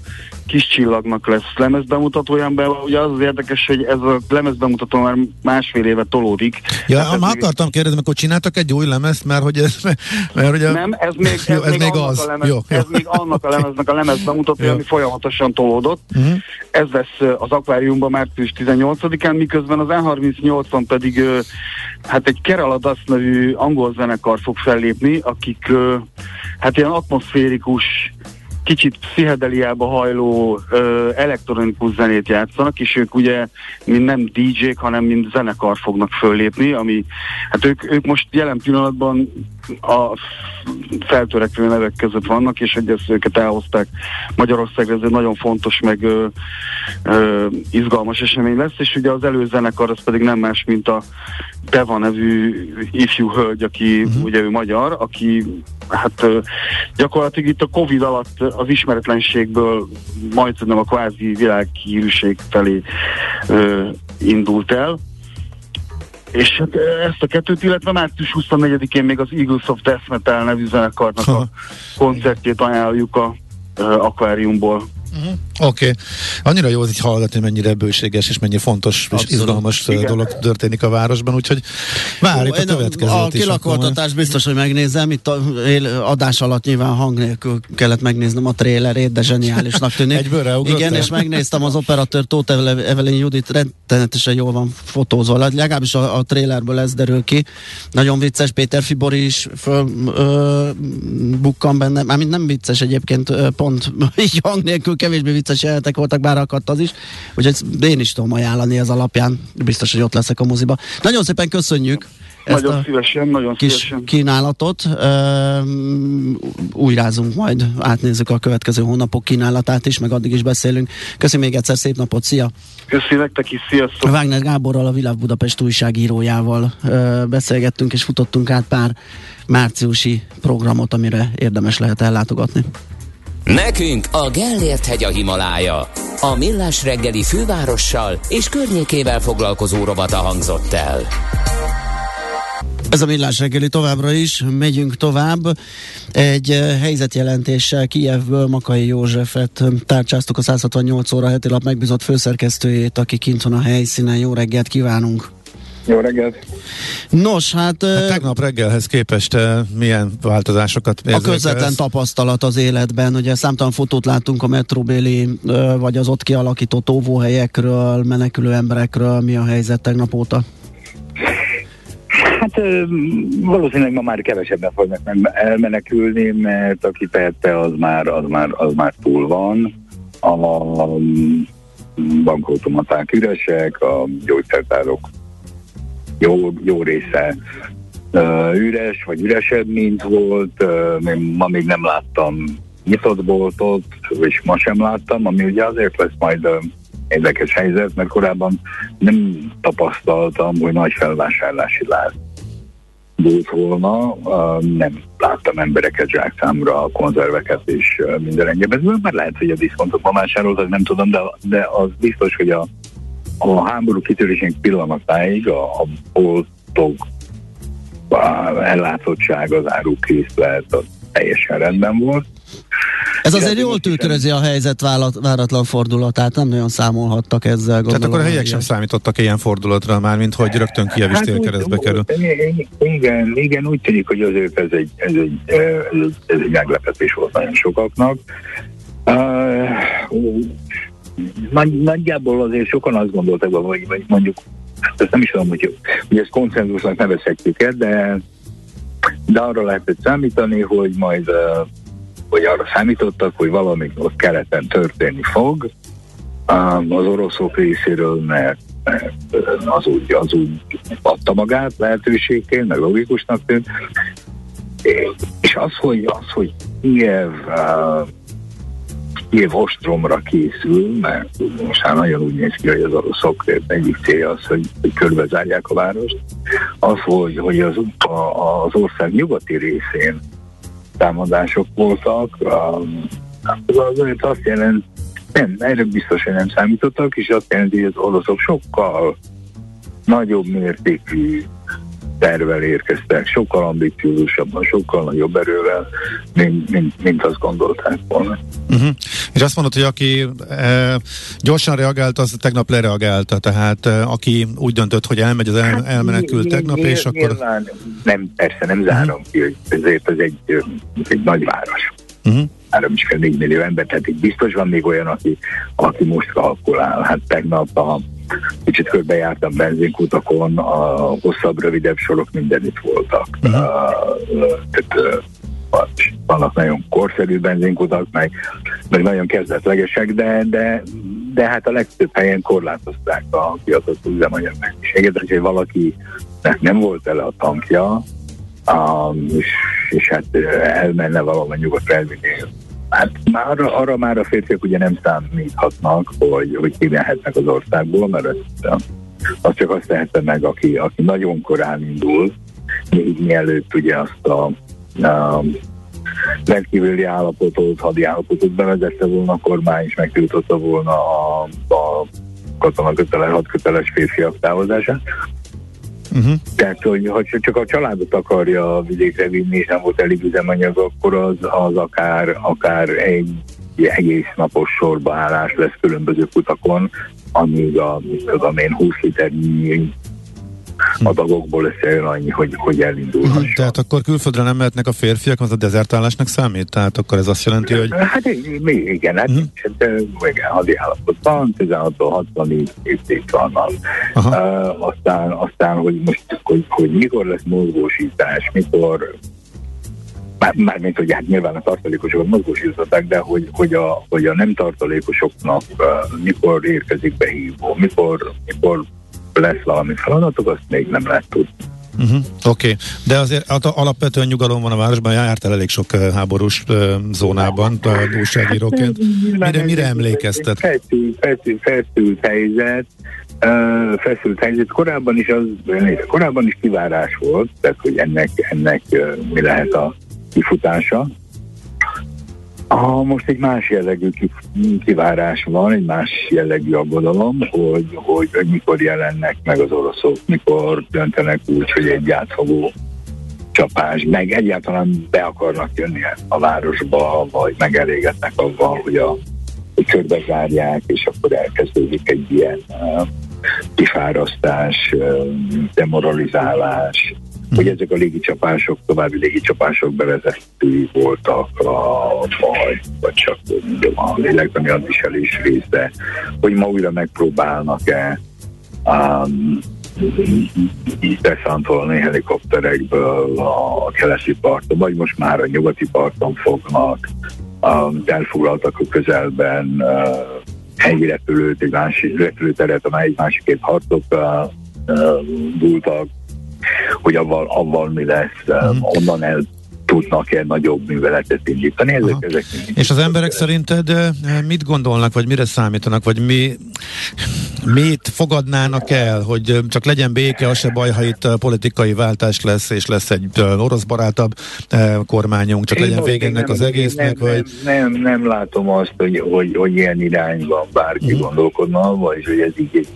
kis csillagnak lesz lemezbemutatóján, be ugye az az érdekes, hogy ez a lemezbemutató már másfél éve tolódik. Ja, hát már akartam kérdezni, akkor csináltak egy új lemezt, mert hogy ez, mert ugye... Nem, ez még, ez jó, ez még, még az. A lemez, jó, jó. Ez még annak a lemeznek a lemezbemutatója, ami folyamatosan tolódott. Uh-huh. Ez lesz az akváriumban március 18-án, miközben az N38-on pedig hát egy Kerala nevű angol zenekar fog fellépni, akik hát ilyen atmoszférikus kicsit pszichedeliába hajló ö, elektronikus zenét játszanak, és ők ugye mind nem DJ-k, hanem mind zenekar fognak föllépni, ami, hát ők, ők most jelen pillanatban a feltörekvő nevek között vannak, és ezt őket elhozták Magyarországra, ez egy nagyon fontos, meg ö, ö, izgalmas esemény lesz, és ugye az előzenekar az pedig nem más, mint a Deva nevű ifjú hölgy, aki uh-huh. ugye ő magyar, aki hát ö, gyakorlatilag itt a Covid alatt az ismeretlenségből majd tudom a kvázi világhírűség felé ö, indult el, és hát ezt a kettőt, illetve március 24-én még az Eagles of Death Metal nevű zenekarnak a koncertjét ajánljuk a akváriumból. Uh-huh. Oké. Okay. Annyira jó hogy hallgatni, hogy mennyire bőséges és mennyire fontos Abszolút. és izgalmas Igen. dolog történik a városban, úgyhogy várjuk a következőt A kilakoltatás biztos, hogy megnézem. Itt a adás alatt nyilván hang nélkül kellett megnéznem a trélerét, de zseniálisnak tűnik. Egyből Igen, és megnéztem az operatőr Tóth Evelyn Judit rettenetesen jól van fotózva. Legalábbis a, a trélerből ez derül ki. Nagyon vicces, Péter Fibori is föl, ö, bukkan benne. Mármint nem vicces egyébként, pont így hang nélkül kevésbé vicces jelenetek voltak, bár akadt az is. Úgyhogy én is tudom ajánlani ez alapján. Biztos, hogy ott leszek a moziba. Nagyon szépen köszönjük! Ezt nagyon szívesen, nagyon kis szívesen. kínálatot. Újrázunk majd, átnézzük a következő hónapok kínálatát is, meg addig is beszélünk. Köszönöm még egyszer, szép napot, szia! Köszönöm nektek is, sziasztok! Wagner Gáborral, a Világ Budapest újságírójával uh, beszélgettünk és futottunk át pár márciusi programot, amire érdemes lehet ellátogatni. Nekünk a Gellért hegy a Himalája. A Millás reggeli fővárossal és környékével foglalkozó rovata hangzott el. Ez a millás reggeli továbbra is, megyünk tovább. Egy uh, helyzetjelentéssel Kijevből Makai Józsefet tárcsáztuk a 168 óra heti lap megbízott főszerkesztőjét, aki kint van a helyszínen. Jó reggelt kívánunk! Jó reggelt! Nos, hát... hát tegnap reggelhez képest milyen változásokat A közvetlen ez? tapasztalat az életben, ugye számtalan fotót látunk a metrobéli, vagy az ott kialakított óvóhelyekről, menekülő emberekről, mi a helyzet tegnap óta? Hát valószínűleg ma már kevesebben fognak elmenekülni, mert aki tehette, az már, az már, az már túl van. A bankautomaták üresek, a gyógyszertárok jó, jó része üres, vagy üresebb, mint volt. Uh, ma még nem láttam nyitott boltot, és ma sem láttam, ami ugye azért lesz majd érdekes helyzet, mert korábban nem tapasztaltam, hogy nagy felvásárlási láz volt volna, nem láttam embereket zsákszámra, konzerveket és minden egyébben. Már lehet, hogy a diszkontokban vásároltak, nem tudom, de, de az biztos, hogy a, a háború kitörésének pillanatáig a, a boltok a ellátottság, az árukészlet az teljesen rendben volt. Ez azért jól tükrözi a helyzet váratlan fordulatát, nem nagyon számolhattak ezzel. Gondolom, Tehát akkor a helyek sem számítottak ilyen fordulatra már, mint hogy rögtön Kiev is hát, keresztbe kerül. Igen, igen, úgy tűnik, hogy azért ez egy, ez egy, ez egy, ez egy meglepetés volt nagyon sokaknak. Uh, nagy, nagyjából azért sokan azt gondoltak, hogy, hogy mondjuk, ezt nem is tudom, hogy, hogy ezt konszenzusnak nevezhetjük de, de arra lehetett számítani, hogy majd hogy arra számítottak, hogy valami ott keleten történni fog az oroszok részéről, mert, az úgy, az úgy adta magát lehetőségként, meg logikusnak tűnt. És az, hogy, az, hogy Kiev, Kiev ostromra készül, mert most már nagyon úgy néz ki, hogy az oroszok egyik célja az, hogy, hogy körbezárják a várost, az, hogy, hogy az, az ország nyugati részén támadások voltak. Az azt jelent, nem, erre biztos, hogy nem számítottak, és azt jelenti, hogy az oroszok sokkal nagyobb mértékű tervel érkeztek, sokkal ambiciózusabban, sokkal nagyobb erővel, mint, mint, mint azt gondolták volna. Uh-huh. És azt mondod, hogy aki e, gyorsan reagált, az tegnap lereagálta, tehát e, aki úgy döntött, hogy elmegy, az el, hát, tegnap, és akkor... Nem, persze nem zárom uh-huh. ki, hogy ezért ez egy, egy nagy város. Uh-huh. 3 is kell 4 millió ember, tehát itt biztos van még olyan, aki, aki most kalkulál. Hát tegnap a kicsit körbejártam benzinkutakon, a hosszabb, rövidebb sorok mindenütt voltak. Uh-huh. Uh, tehát, uh, vannak nagyon korszerű benzinkutak, meg, meg nagyon kezdetlegesek, de, de, de hát a legtöbb helyen korlátozták a kiadott üzemanyag mennyiséget, hogy valakinek nem volt ele a tankja, um, és, és hát elmenne valahol nyugodtan elvinni Hát már arra, már a férfiak ugye nem számíthatnak, hogy, hogy kimehetnek az országból, mert ezt, az csak azt tehette meg, aki, aki nagyon korán indul, még mielőtt ugye azt a, a rendkívüli állapotot, hadi állapotot bevezette volna a kormány, és megtiltotta volna a, a katonaköteles, hadköteles férfiak távozását. Uh-huh. Tehát, hogy ha csak a családot akarja vidékre vinni, és nem volt elég üzemanyag, akkor az, az akár, akár egy egész napos sorbaállás lesz különböző kutakon, amíg a, tudom én, 20 liter adagokból el annyi, hogy, hogy elindulhasson. Uh-huh. Tehát akkor külföldre nem mehetnek a férfiak, az a dezertálásnak számít? Tehát akkor ez azt jelenti, hogy... Hát igen, hát uh-huh. igen, hadi állapotban, 16-tól 60 évték vannak. Uh, aztán, aztán, hogy most, hogy, hogy mikor lesz mozgósítás, mikor mármint, hogy hát nyilván a tartalékosokat mozgósították, de hogy, hogy, a, hogy a nem tartalékosoknak uh, mikor érkezik behívó, mikor, mikor lesz valami feladatok, azt még nem lehet tudni. Uh-huh, Oké, okay. de azért alapvetően nyugalom van a városban, járt el elég sok uh, háborús uh, zónában uh, újságíróként. Hát, mire, mire emlékeztet? Feszült, feszült, feszült helyzet, uh, feszült helyzet. Korábban is az, korábban is kivárás volt, tehát hogy ennek, ennek uh, mi lehet a kifutása. Ha most egy más jellegű kivárás van, egy más jellegű aggodalom, hogy, hogy, hogy mikor jelennek meg az oroszok, mikor döntenek úgy, hogy egy átfogó csapás, meg egyáltalán be akarnak jönni a városba, vagy megelégednek avval, hogy a hogy körbezárják, és akkor elkezdődik egy ilyen uh, kifárasztás, uh, demoralizálás, hogy ezek a légicsapások, további légicsapások bevezetői voltak, a, vagy, vagy csak a lélektani hadviselés része, hogy ma újra megpróbálnak-e um, beszántolni helikopterekből a keleti parton, vagy most már a nyugati parton fognak, um, elfoglaltak a közelben uh, helyi repülőt, egy másik repülőteret, amely egy másik két harcok uh, uh, hogy avval, avval mi lesz, mm. onnan el tudnak-e nagyobb műveletet indítani. Ezek, ezek És az emberek szerinted eh, mit gondolnak, vagy mire számítanak, vagy mi, mit fogadnának el, hogy eh, csak legyen béke, az se baj, ha itt eh, politikai váltás lesz, és lesz egy orosz barátabb kormányunk, csak legyen vége ennek az egésznek, nem, vagy... Nem, nem, nem látom azt, hogy, hogy, hogy ilyen irányban bárki uh-huh. gondolkodna, vagy hogy ez így egy,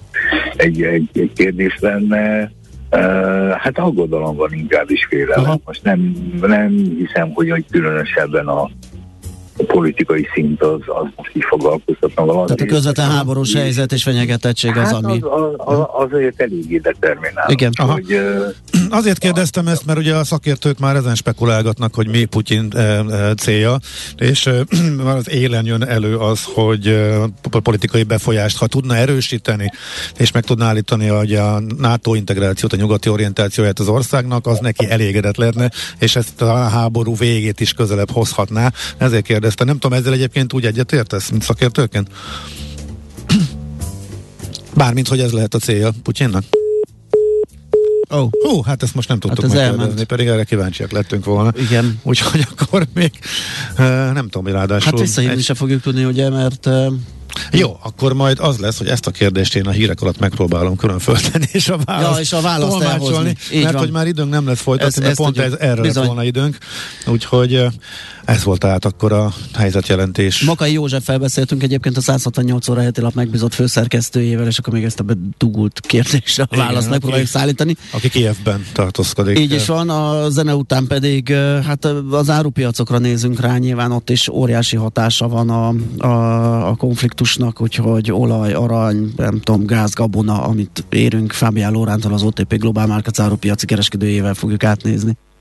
egy, egy, egy kérdés lenne. Uh, hát aggodalom van inkább is félelem. Most nem, nem hiszem, hogy, hogy különösebben a a politikai szint az, az most így foglalkoztatna valamit. Tehát a közvetlen háborús helyzet és fenyegetettség hát az, ami... Az, az, az, azért eléggé determinál. Igen. Hogy, Azért kérdeztem ezt, mert ugye a szakértők már ezen spekulálgatnak, hogy mi Putyin e, e, célja, és e, az élen jön elő az, hogy e, politikai befolyást, ha tudna erősíteni, és meg tudna állítani hogy a NATO integrációt, a nyugati orientációját az országnak, az neki elégedett lehetne, és ezt a háború végét is közelebb hozhatná. Ezért kérdeztem. Nem tudom, ezzel egyébként úgy egyetértesz, mint szakértőként? Bármint, hogy ez lehet a célja Putyinnak? Oh. Hú, hát ezt most nem tudtuk hát megkérdezni, pedig erre kíváncsiak lettünk volna. Igen. Úgyhogy akkor még nem tudom, hogy ráadásul... Hát visszahívni egy... se fogjuk tudni, ugye, mert jó, akkor majd az lesz, hogy ezt a kérdést én a hírek alatt megpróbálom külön föltenni, és a választ, ja, és a választ elhozni. mert van. hogy már időnk nem lesz folytatni, ez, mert pont ez, erre lett volna időnk. Úgyhogy ez volt tehát akkor a helyzetjelentés. Makai József felbeszéltünk egyébként a 168 óra heti lap megbízott főszerkesztőjével, és akkor még ezt a bedugult kérdésre a választ megpróbáljuk szállítani. Aki Kievben tartózkodik. Így is van, a zene után pedig hát az árupiacokra nézünk rá, nyilván ott is óriási hatása van a, a, a konfliktusnak, úgyhogy olaj, arany, nem tudom, gáz, gabona, amit érünk Fábián Lórántól az OTP Globál Márkac árupiaci kereskedőjével fogjuk átnézni.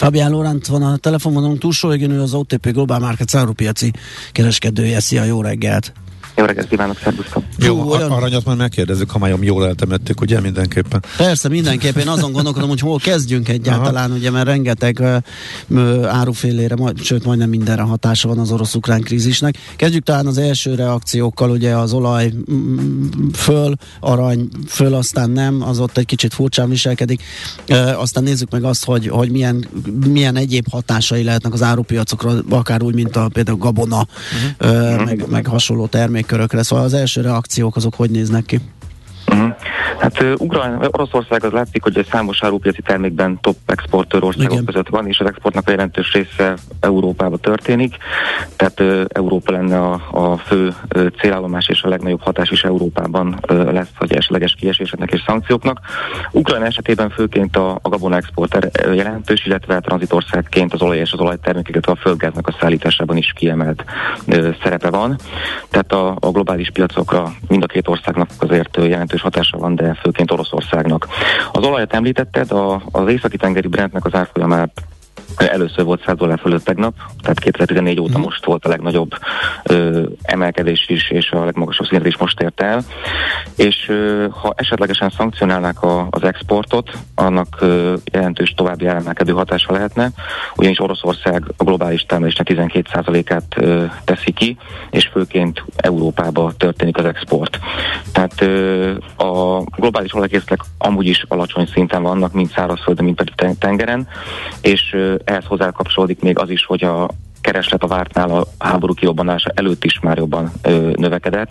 Fabián Lóránt van a telefonvonalunk túlsó ő az OTP Global Markets árupiaci kereskedője. Szia, jó reggelt! Jó reggelt kívánok, szervusztok! Jó, olyan... aranyat már megkérdezzük, ha már jól eltemettük, ugye mindenképpen? Persze, mindenképpen. Én azon gondolkodom, hogy hol kezdjünk egyáltalán, Aha. ugye, mert rengeteg uh, árufélére, majd, sőt majdnem mindenre hatása van az orosz-ukrán krízisnek. Kezdjük talán az első reakciókkal, ugye az olaj mm, föl, arany föl, aztán nem, az ott egy kicsit furcsán viselkedik. Uh, aztán nézzük meg azt, hogy, hogy milyen, milyen egyéb hatásai lehetnek az árupiacokra, akár úgy, mint a például gabona, uh-huh. uh, meg, meg hasonló termék körökre. Szóval az első reakciók azok hogy néznek ki? Uh-huh. Hát Ukrajna, Oroszország az látszik, hogy egy számos árupiaci termékben top exportőr országok Igen. között van, és az exportnak a jelentős része Európába történik, tehát uh, Európa lenne a, a fő célállomás, és a legnagyobb hatás is Európában lesz, hogy esetleges kieséseknek és szankcióknak. Ukrajna esetében főként a, a gabona export jelentős, illetve tranzitországként az olaj és az olajtermékeket a földgáznak a szállításában is kiemelt szerepe van. Tehát a, a globális piacokra mind a két országnak azért jelentős hatása van, de főként Oroszországnak. Az olajat említetted, a, az északi tengeri Brentnek az árfolyamát Először volt 100 dollár fölött tegnap, tehát 2014 óta mm. most volt a legnagyobb ö, emelkedés is, és a legmagasabb szintet is most ért el. És ö, ha esetlegesen szankcionálnák a, az exportot, annak ö, jelentős további emelkedő hatása lehetne, ugyanis Oroszország a globális termelésnek 12%-át ö, teszi ki, és főként Európába történik az export. Tehát ö, a globális olajkészletek amúgy is alacsony szinten vannak, mind szárazföldön, mind pedig tengeren, és ö, ehhez hozzá kapcsolódik még az is, hogy a kereslet a vártnál a háború kirobbanása előtt is már jobban ö, növekedett,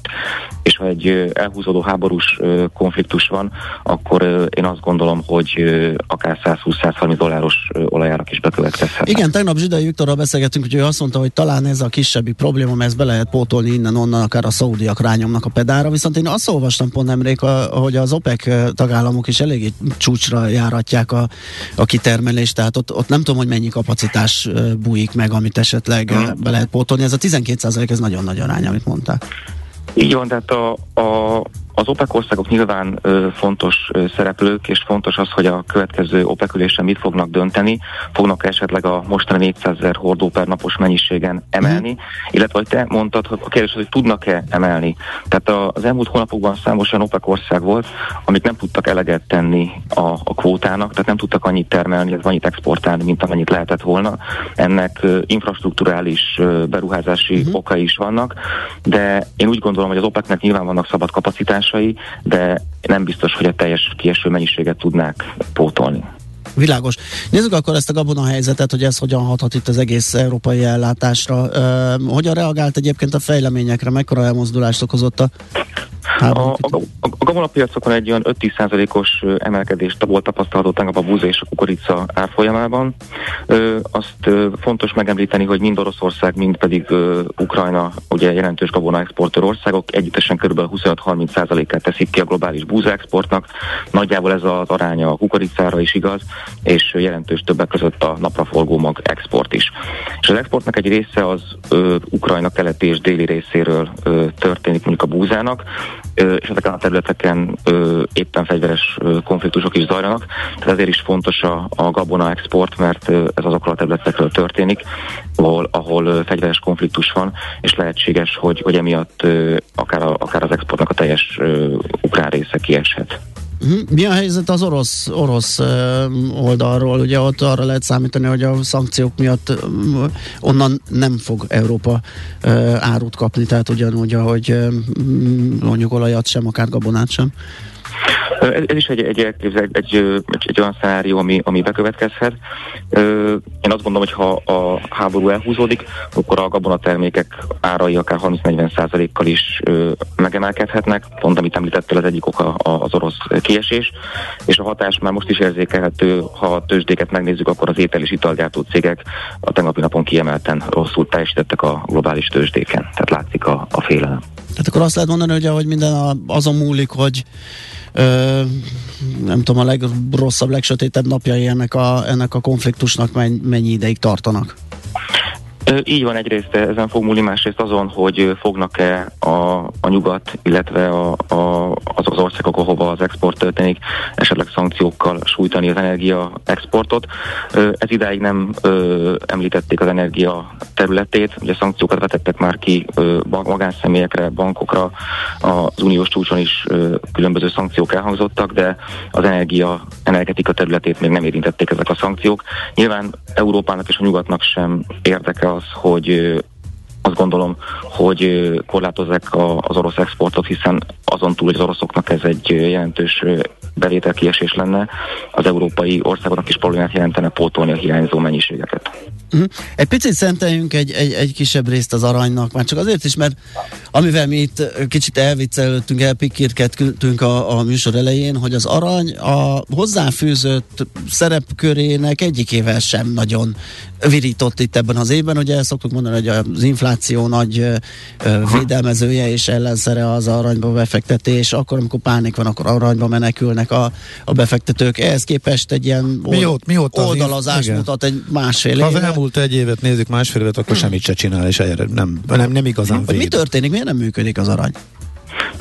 és ha egy elhúzódó háborús ö, konfliktus van, akkor ö, én azt gondolom, hogy ö, akár 120-130 dolláros ö, olajárak is bekövetkezhet. Igen, tegnap Zsidai Viktorral beszélgettünk, hogy ő azt mondta, hogy talán ez a kisebbi probléma, mert ezt be lehet pótolni innen-onnan, akár a szaudiak rányomnak a pedára, viszont én azt olvastam pont nemrég, hogy az OPEC tagállamok is eléggé csúcsra járatják a, a kitermelést, tehát ott, ott nem tudom, hogy mennyi kapacitás bújik meg, amit esetleg esetleg hmm. be lehet pótolni. Ez a 12 ez nagyon nagy arány, amit mondták. Így van, tehát a, a, az OPEC országok nyilván ö, fontos ö, szereplők, és fontos az, hogy a következő OPEC ülésen mit fognak dönteni, fognak esetleg a mostani 400 ezer hordó per napos mennyiségen emelni, mm. illetve hogy te mondtad, hogy a kérdés, hogy tudnak-e emelni. Tehát az elmúlt hónapokban számos olyan OPEC ország volt, amik nem tudtak eleget tenni a, a kvótának, tehát nem tudtak annyit termelni, illetve annyit exportálni, mint amennyit lehetett volna. Ennek ö, infrastruktúrális ö, beruházási mm. okai is vannak, de én úgy gondolom, hogy az OPEC-nek nyilván vannak szabad kapacitásai, de nem biztos, hogy a teljes kieső mennyiséget tudnák pótolni. Világos. Nézzük akkor ezt a gabona helyzetet, hogy ez hogyan hathat itt az egész európai ellátásra. Hogyan reagált egyébként a fejleményekre? Mekkora elmozdulást okozott a a, a, a, a gabonapiacokon egy olyan 5-10%-os emelkedést volt tapasztalható tegnap a búza és a kukorica árfolyamában. Ö, azt ö, fontos megemlíteni, hogy mind Oroszország, mind pedig ö, Ukrajna ugye jelentős gabona exportőr országok együttesen kb. 25-30%-át teszik ki a globális búza exportnak. Nagyjából ez az aránya a kukoricára is igaz, és jelentős többek között a napraforgó mag export is. És az exportnak egy része az ö, Ukrajna keleti és déli részéről ö, történik mondjuk a búzának, és ezeken a területeken éppen fegyveres konfliktusok is zajlanak, tehát ezért is fontos a, a gabona export, mert ez azokról a területekről történik, ahol, ahol fegyveres konfliktus van, és lehetséges, hogy, hogy emiatt akár, a, akár az exportnak a teljes ukrán része kieshet. Mhm. Mi a helyzet az orosz, orosz oldalról? Ugye ott arra lehet számítani, hogy a szankciók miatt onnan nem fog Európa árut kapni, tehát ugyanúgy, ahogy mondjuk olajat sem, akár gabonát sem. Ez, ez is egy, egy, egy, egy, egy, egy olyan szenárió, ami, ami bekövetkezhet. Én azt gondolom, hogy ha a háború elhúzódik, akkor a gabonatermékek árai akár 30-40%-kal is megemelkedhetnek. Pont amit említettél, az egyik oka az orosz kiesés, és a hatás már most is érzékelhető, ha a tőzsdéket megnézzük, akkor az étel és italgyártó cégek a tegnapi napon kiemelten rosszul teljesítettek a globális tőzsdéken. Tehát látszik a, a félelem. Tehát akkor azt lehet mondani, hogy ahogy minden azon múlik, hogy ö, nem tudom, a legrosszabb, legsötétebb napjai ennek a, ennek a konfliktusnak mennyi ideig tartanak? Így van egyrészt ezen fog múlni, másrészt azon, hogy fognak-e a, a nyugat, illetve a, a, az az országok, ahova az export történik, esetleg szankciókkal sújtani az energia exportot. Ez idáig nem ö, említették az energia területét, ugye szankciókat vetettek már ki ö, magánszemélyekre, bankokra, az uniós csúcson is ö, különböző szankciók elhangzottak, de az energia, energetika területét még nem érintették ezek a szankciók. Nyilván Európának és a nyugatnak sem érdeke az, hogy azt gondolom, hogy korlátozzák az orosz exportot, hiszen azon túl, hogy az oroszoknak ez egy jelentős bevételkiesés lenne, az európai országoknak is problémát jelentene pótolni a hiányzó mennyiségeket. Uh-huh. Egy picit szenteljünk egy, egy, egy kisebb részt az aranynak, már csak azért is, mert amivel mi itt kicsit elviccelődtünk, elpikírkedtünk a, a műsor elején, hogy az arany a hozzáfűzött szerepkörének egyikével sem nagyon virított itt ebben az évben. Ugye szoktuk mondani, hogy az infláció nagy védelmezője és ellenszere az aranyba befektetés, akkor, amikor pánik van, akkor aranyba menekülnek a, a befektetők. Ehhez képest egy ilyen old, mióta, mióta oldalazás az mutat egy másfél éve. Ha az elmúlt egy évet nézzük, másfél évet, akkor hmm. semmit se csinál, és nem, nem, nem igazán véd. Mi történik? Miért nem működik az arany?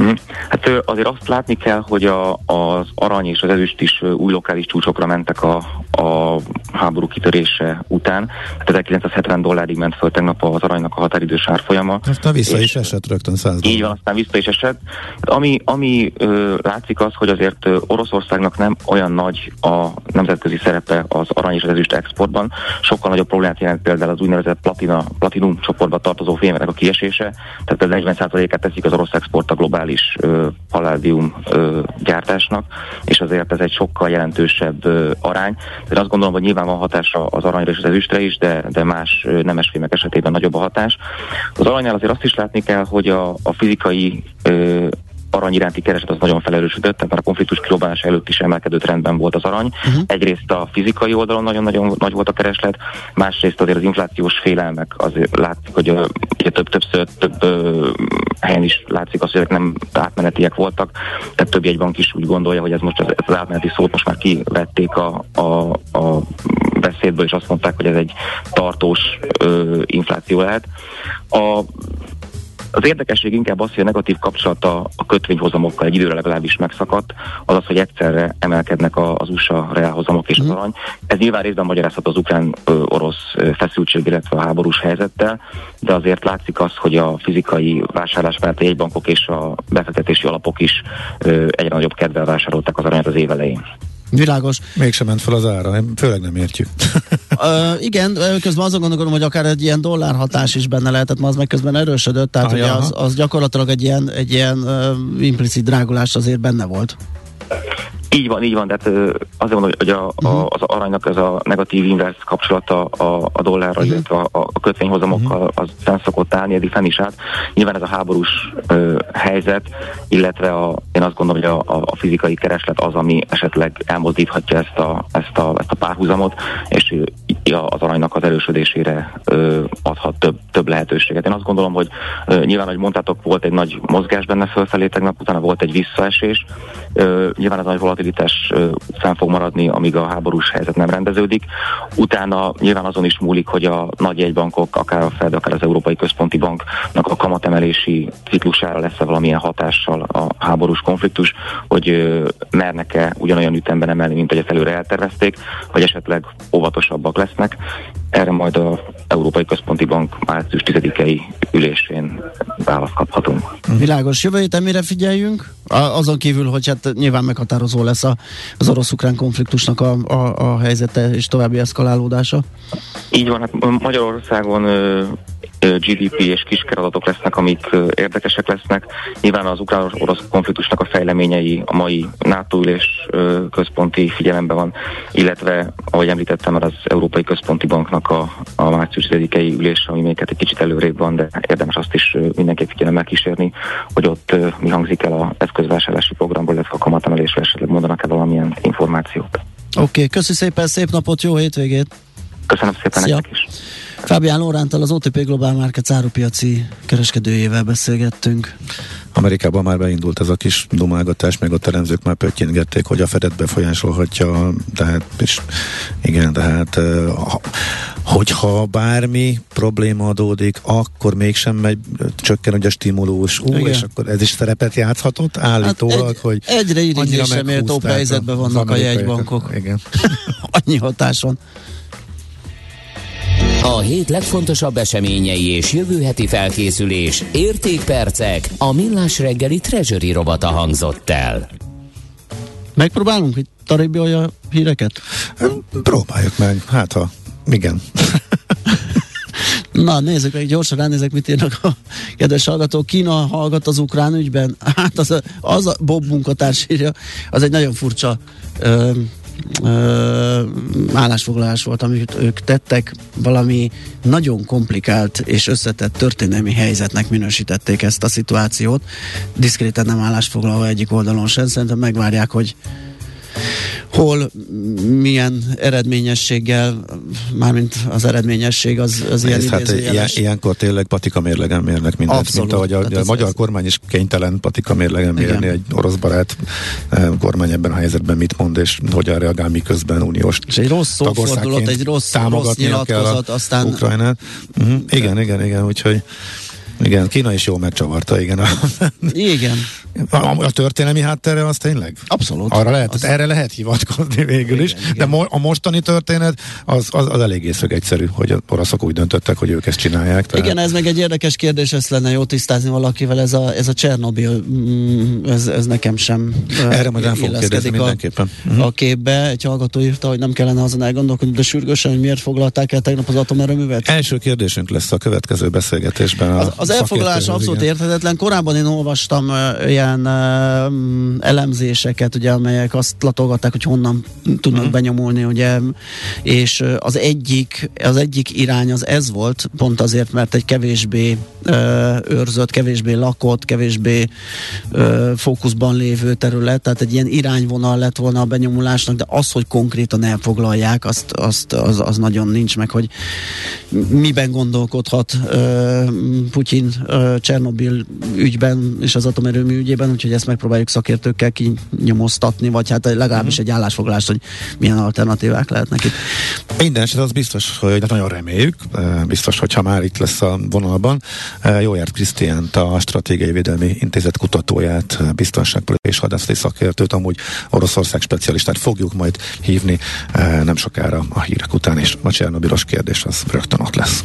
Mm. Hát azért azt látni kell, hogy a, az arany és az ezüst is új lokális csúcsokra mentek a, a háború kitörése után. Tehát 1970 dollárig ment föl tegnap az aranynak a határidős árfolyama. Aztán vissza is esett rögtön 100 Így van, aztán vissza is esett. Ami, ami ö, látszik az, hogy azért Oroszországnak nem olyan nagy a nemzetközi szerepe az arany és az ezüst exportban. Sokkal nagyobb problémát jelent például az úgynevezett platina, platinum csoportba tartozó fémeknek a kiesése. Tehát ez 40%-át teszik az orosz export a globális ö, paládium ö, gyártásnak, és azért ez egy sokkal jelentősebb ö, arány. De azt gondolom, hogy nyilván van hatása az aranyra és az ezüstre is, de, de más nemesfémek esetében nagyobb a hatás. Az aranynál azért azt is látni kell, hogy a, a fizikai ö, arany iránti kereset az nagyon felerősödött, tehát már a konfliktus kirobbánás előtt is emelkedő trendben volt az arany. Uh-huh. Egyrészt a fizikai oldalon nagyon-nagyon nagy volt a kereslet, másrészt azért az inflációs félelmek, azért látszik, hogy ugye több, többször több uh, helyen is látszik az, hogy ezek nem átmenetiek voltak, tehát több jegybank is úgy gondolja, hogy ez most az, ez az átmeneti szót most már kivették a, a, a beszédből, és azt mondták, hogy ez egy tartós uh, infláció lehet. A Az érdekesség inkább az, hogy a negatív kapcsolata a kötvényhozamokkal egy időre legalábbis megszakadt, az az, hogy egyszerre emelkednek az USA reálhozamok és az arany. Ez nyilván részben magyarázhat az ukrán-orosz feszültség, illetve a háborús helyzettel, de azért látszik az, hogy a fizikai vásárlásvált jegybankok és a befektetési alapok is egyre nagyobb kedvel vásárolták az aranyat az év elején. Világos. Mégsem ment fel az ára, főleg nem értjük. uh, igen, közben azon gondolom, hogy akár egy ilyen dollár hatás is benne lehetett, ma az meg közben erősödött, tehát ah, hogy az, az gyakorlatilag egy ilyen, egy ilyen uh, implicit drágulás azért benne volt. Így van, így van, tehát azért mondom, hogy a, a, mhm. az aranynak ez a negatív inverse kapcsolata a, a dollárral, uh-huh. illetve a, a kötvényhozamokkal uh-huh. az fenn szokott állni, eddig fenn is állt. Nyilván ez a háborús ö, helyzet, illetve a, én azt gondolom, hogy a, a fizikai kereslet az, ami esetleg elmozdíthatja ezt a, ezt a, ezt a párhuzamot, és az aranynak az erősödésére ö, adhat több, több lehetőséget. Én azt gondolom, hogy ö, nyilván, hogy mondtátok, volt egy nagy mozgás benne fölfelé, tegnap utána volt egy visszaesés. Ö, nyilván az nagy volatilitás fenn fog maradni, amíg a háborús helyzet nem rendeződik. Utána nyilván azon is múlik, hogy a nagy jegybankok, akár a Fed, akár az Európai Központi Banknak a kamatemelési ciklusára lesz-e valamilyen hatással a háborús konfliktus, hogy mernek-e ugyanolyan ütemben emelni, mint hogy ezt előre eltervezték, vagy esetleg óvatosabbak lesznek. Erre majd a Európai Központi Bank március 10-i ülésén választ kaphatunk. Világos. Jövő héten mire figyeljünk? Azon kívül, hogy hát nyilván meghatározó lesz a, az orosz-ukrán konfliktusnak a, a, a helyzete és további eszkalálódása? Így van, hát Magyarországon GDP és kiskeradatok lesznek, amik érdekesek lesznek. Nyilván az ukrán-orosz konfliktusnak a fejleményei a mai NATO ülés központi figyelemben van, illetve, ahogy említettem, az Európai Központi Banknak a, a március 10 ülés, ami még egy kicsit előrébb van, de érdemes azt is mindenképp figyelemmel kísérni, hogy ott mi hangzik el az eszközvásárlási programból, illetve a kamatemelésről esetleg mondanak-e valamilyen információt. Oké, okay, köszi szépen, szép napot, jó hétvégét! Köszönöm szépen Szia. nektek is! Fábián Lórántal az OTP Global Markets árupiaci kereskedőjével beszélgettünk. Amerikában már beindult ez a kis dumálgatás, meg a teremzők már pöttyingették, hogy a Fedet befolyásolhatja, tehát és igen, tehát hogyha bármi probléma adódik, akkor mégsem megy, csökken hogy a stimulus, ú, igen. és akkor ez is szerepet játszhatott állítólag, hát egy, hogy egyre irigylésre méltóbb helyzetben vannak a jegybankok. Igen. Annyi hatáson. A hét legfontosabb eseményei és jövő heti felkészülés, értékpercek, a millás reggeli treasury robata hangzott el. Megpróbálunk egy taribbi híreket? Próbáljuk meg, hát ha, igen. Na, nézzük meg, gyorsan ránézek, mit írnak a kedves hallgatók. Kína hallgat az ukrán ügyben. Hát az a, az a Bob munkatárs írja, az egy nagyon furcsa ö, ö, állásfoglalás volt, amit ők tettek, valami nagyon komplikált és összetett történelmi helyzetnek minősítették ezt a szituációt. Diszkréten nem állásfoglalva egyik oldalon sem, szerintem megvárják, hogy hol milyen eredményességgel, mármint az eredményesség az, az ilyen hát ilyen, Ilyenkor tényleg patika mérlegen mérnek mindent, Abszolút. mint ahogy a, hát a magyar ez... kormány is kénytelen patika mérlegen mérni egy orosz barát eh, kormány ebben a helyzetben mit mond, és hogyan reagál miközben uniós És egy rossz szófordulat, egy rossz, rossz nyilatkozat, aztán... Ukrajnát. Uh-huh. Igen, igen, igen, úgyhogy igen, Kína is jól megcsavarta, igen. igen. A, a történelmi háttere az tényleg? Abszolút. Arra lehet, az... Erre lehet hivatkozni végül igen, is, igen. de mo- a mostani történet az, az, az eléggé szög egyszerű, hogy az oroszok úgy döntöttek, hogy ők ezt csinálják. Tehát... Igen, ez meg egy érdekes kérdés, ezt lenne jó tisztázni valakivel, ez a, ez a Csernobil, mm, ez, ez nekem sem Erre majd el fogok kérdezni mindenképpen. A, uh-huh. a képbe egy hallgató írta, hogy nem kellene azon elgondolkodni, de sürgősen, hogy miért foglalták el tegnap az atomerőművet? Első kérdésünk lesz a következő beszélgetésben. A, az, az elfoglalás abszolút érthetetlen. Korábban én olvastam uh, ilyen uh, elemzéseket, ugye, amelyek azt latolgatták, hogy honnan tudnak uh-huh. benyomulni, ugye, és uh, az egyik, az egyik irány az ez volt, pont azért, mert egy kevésbé uh, őrzött, kevésbé lakott, kevésbé uh, fókuszban lévő terület, tehát egy ilyen irányvonal lett volna a benyomulásnak, de az, hogy konkrétan elfoglalják, azt, azt az, az nagyon nincs meg, hogy miben gondolkodhat uh, Putyin Putyin Csernobil ügyben és az atomerőmű ügyében, úgyhogy ezt megpróbáljuk szakértőkkel kinyomoztatni, vagy hát legalábbis uh-huh. egy állásfoglalást, hogy milyen alternatívák lehetnek itt. Minden eset az biztos, hogy nagyon reméljük, biztos, hogyha már itt lesz a vonalban. Jójárt Krisztiánt, a Stratégiai Védelmi Intézet kutatóját, biztonságpolitikai és hadászati szakértőt, amúgy Oroszország specialistát fogjuk majd hívni nem sokára a hírek után, és a Csernobilos kérdés az rögtön ott lesz.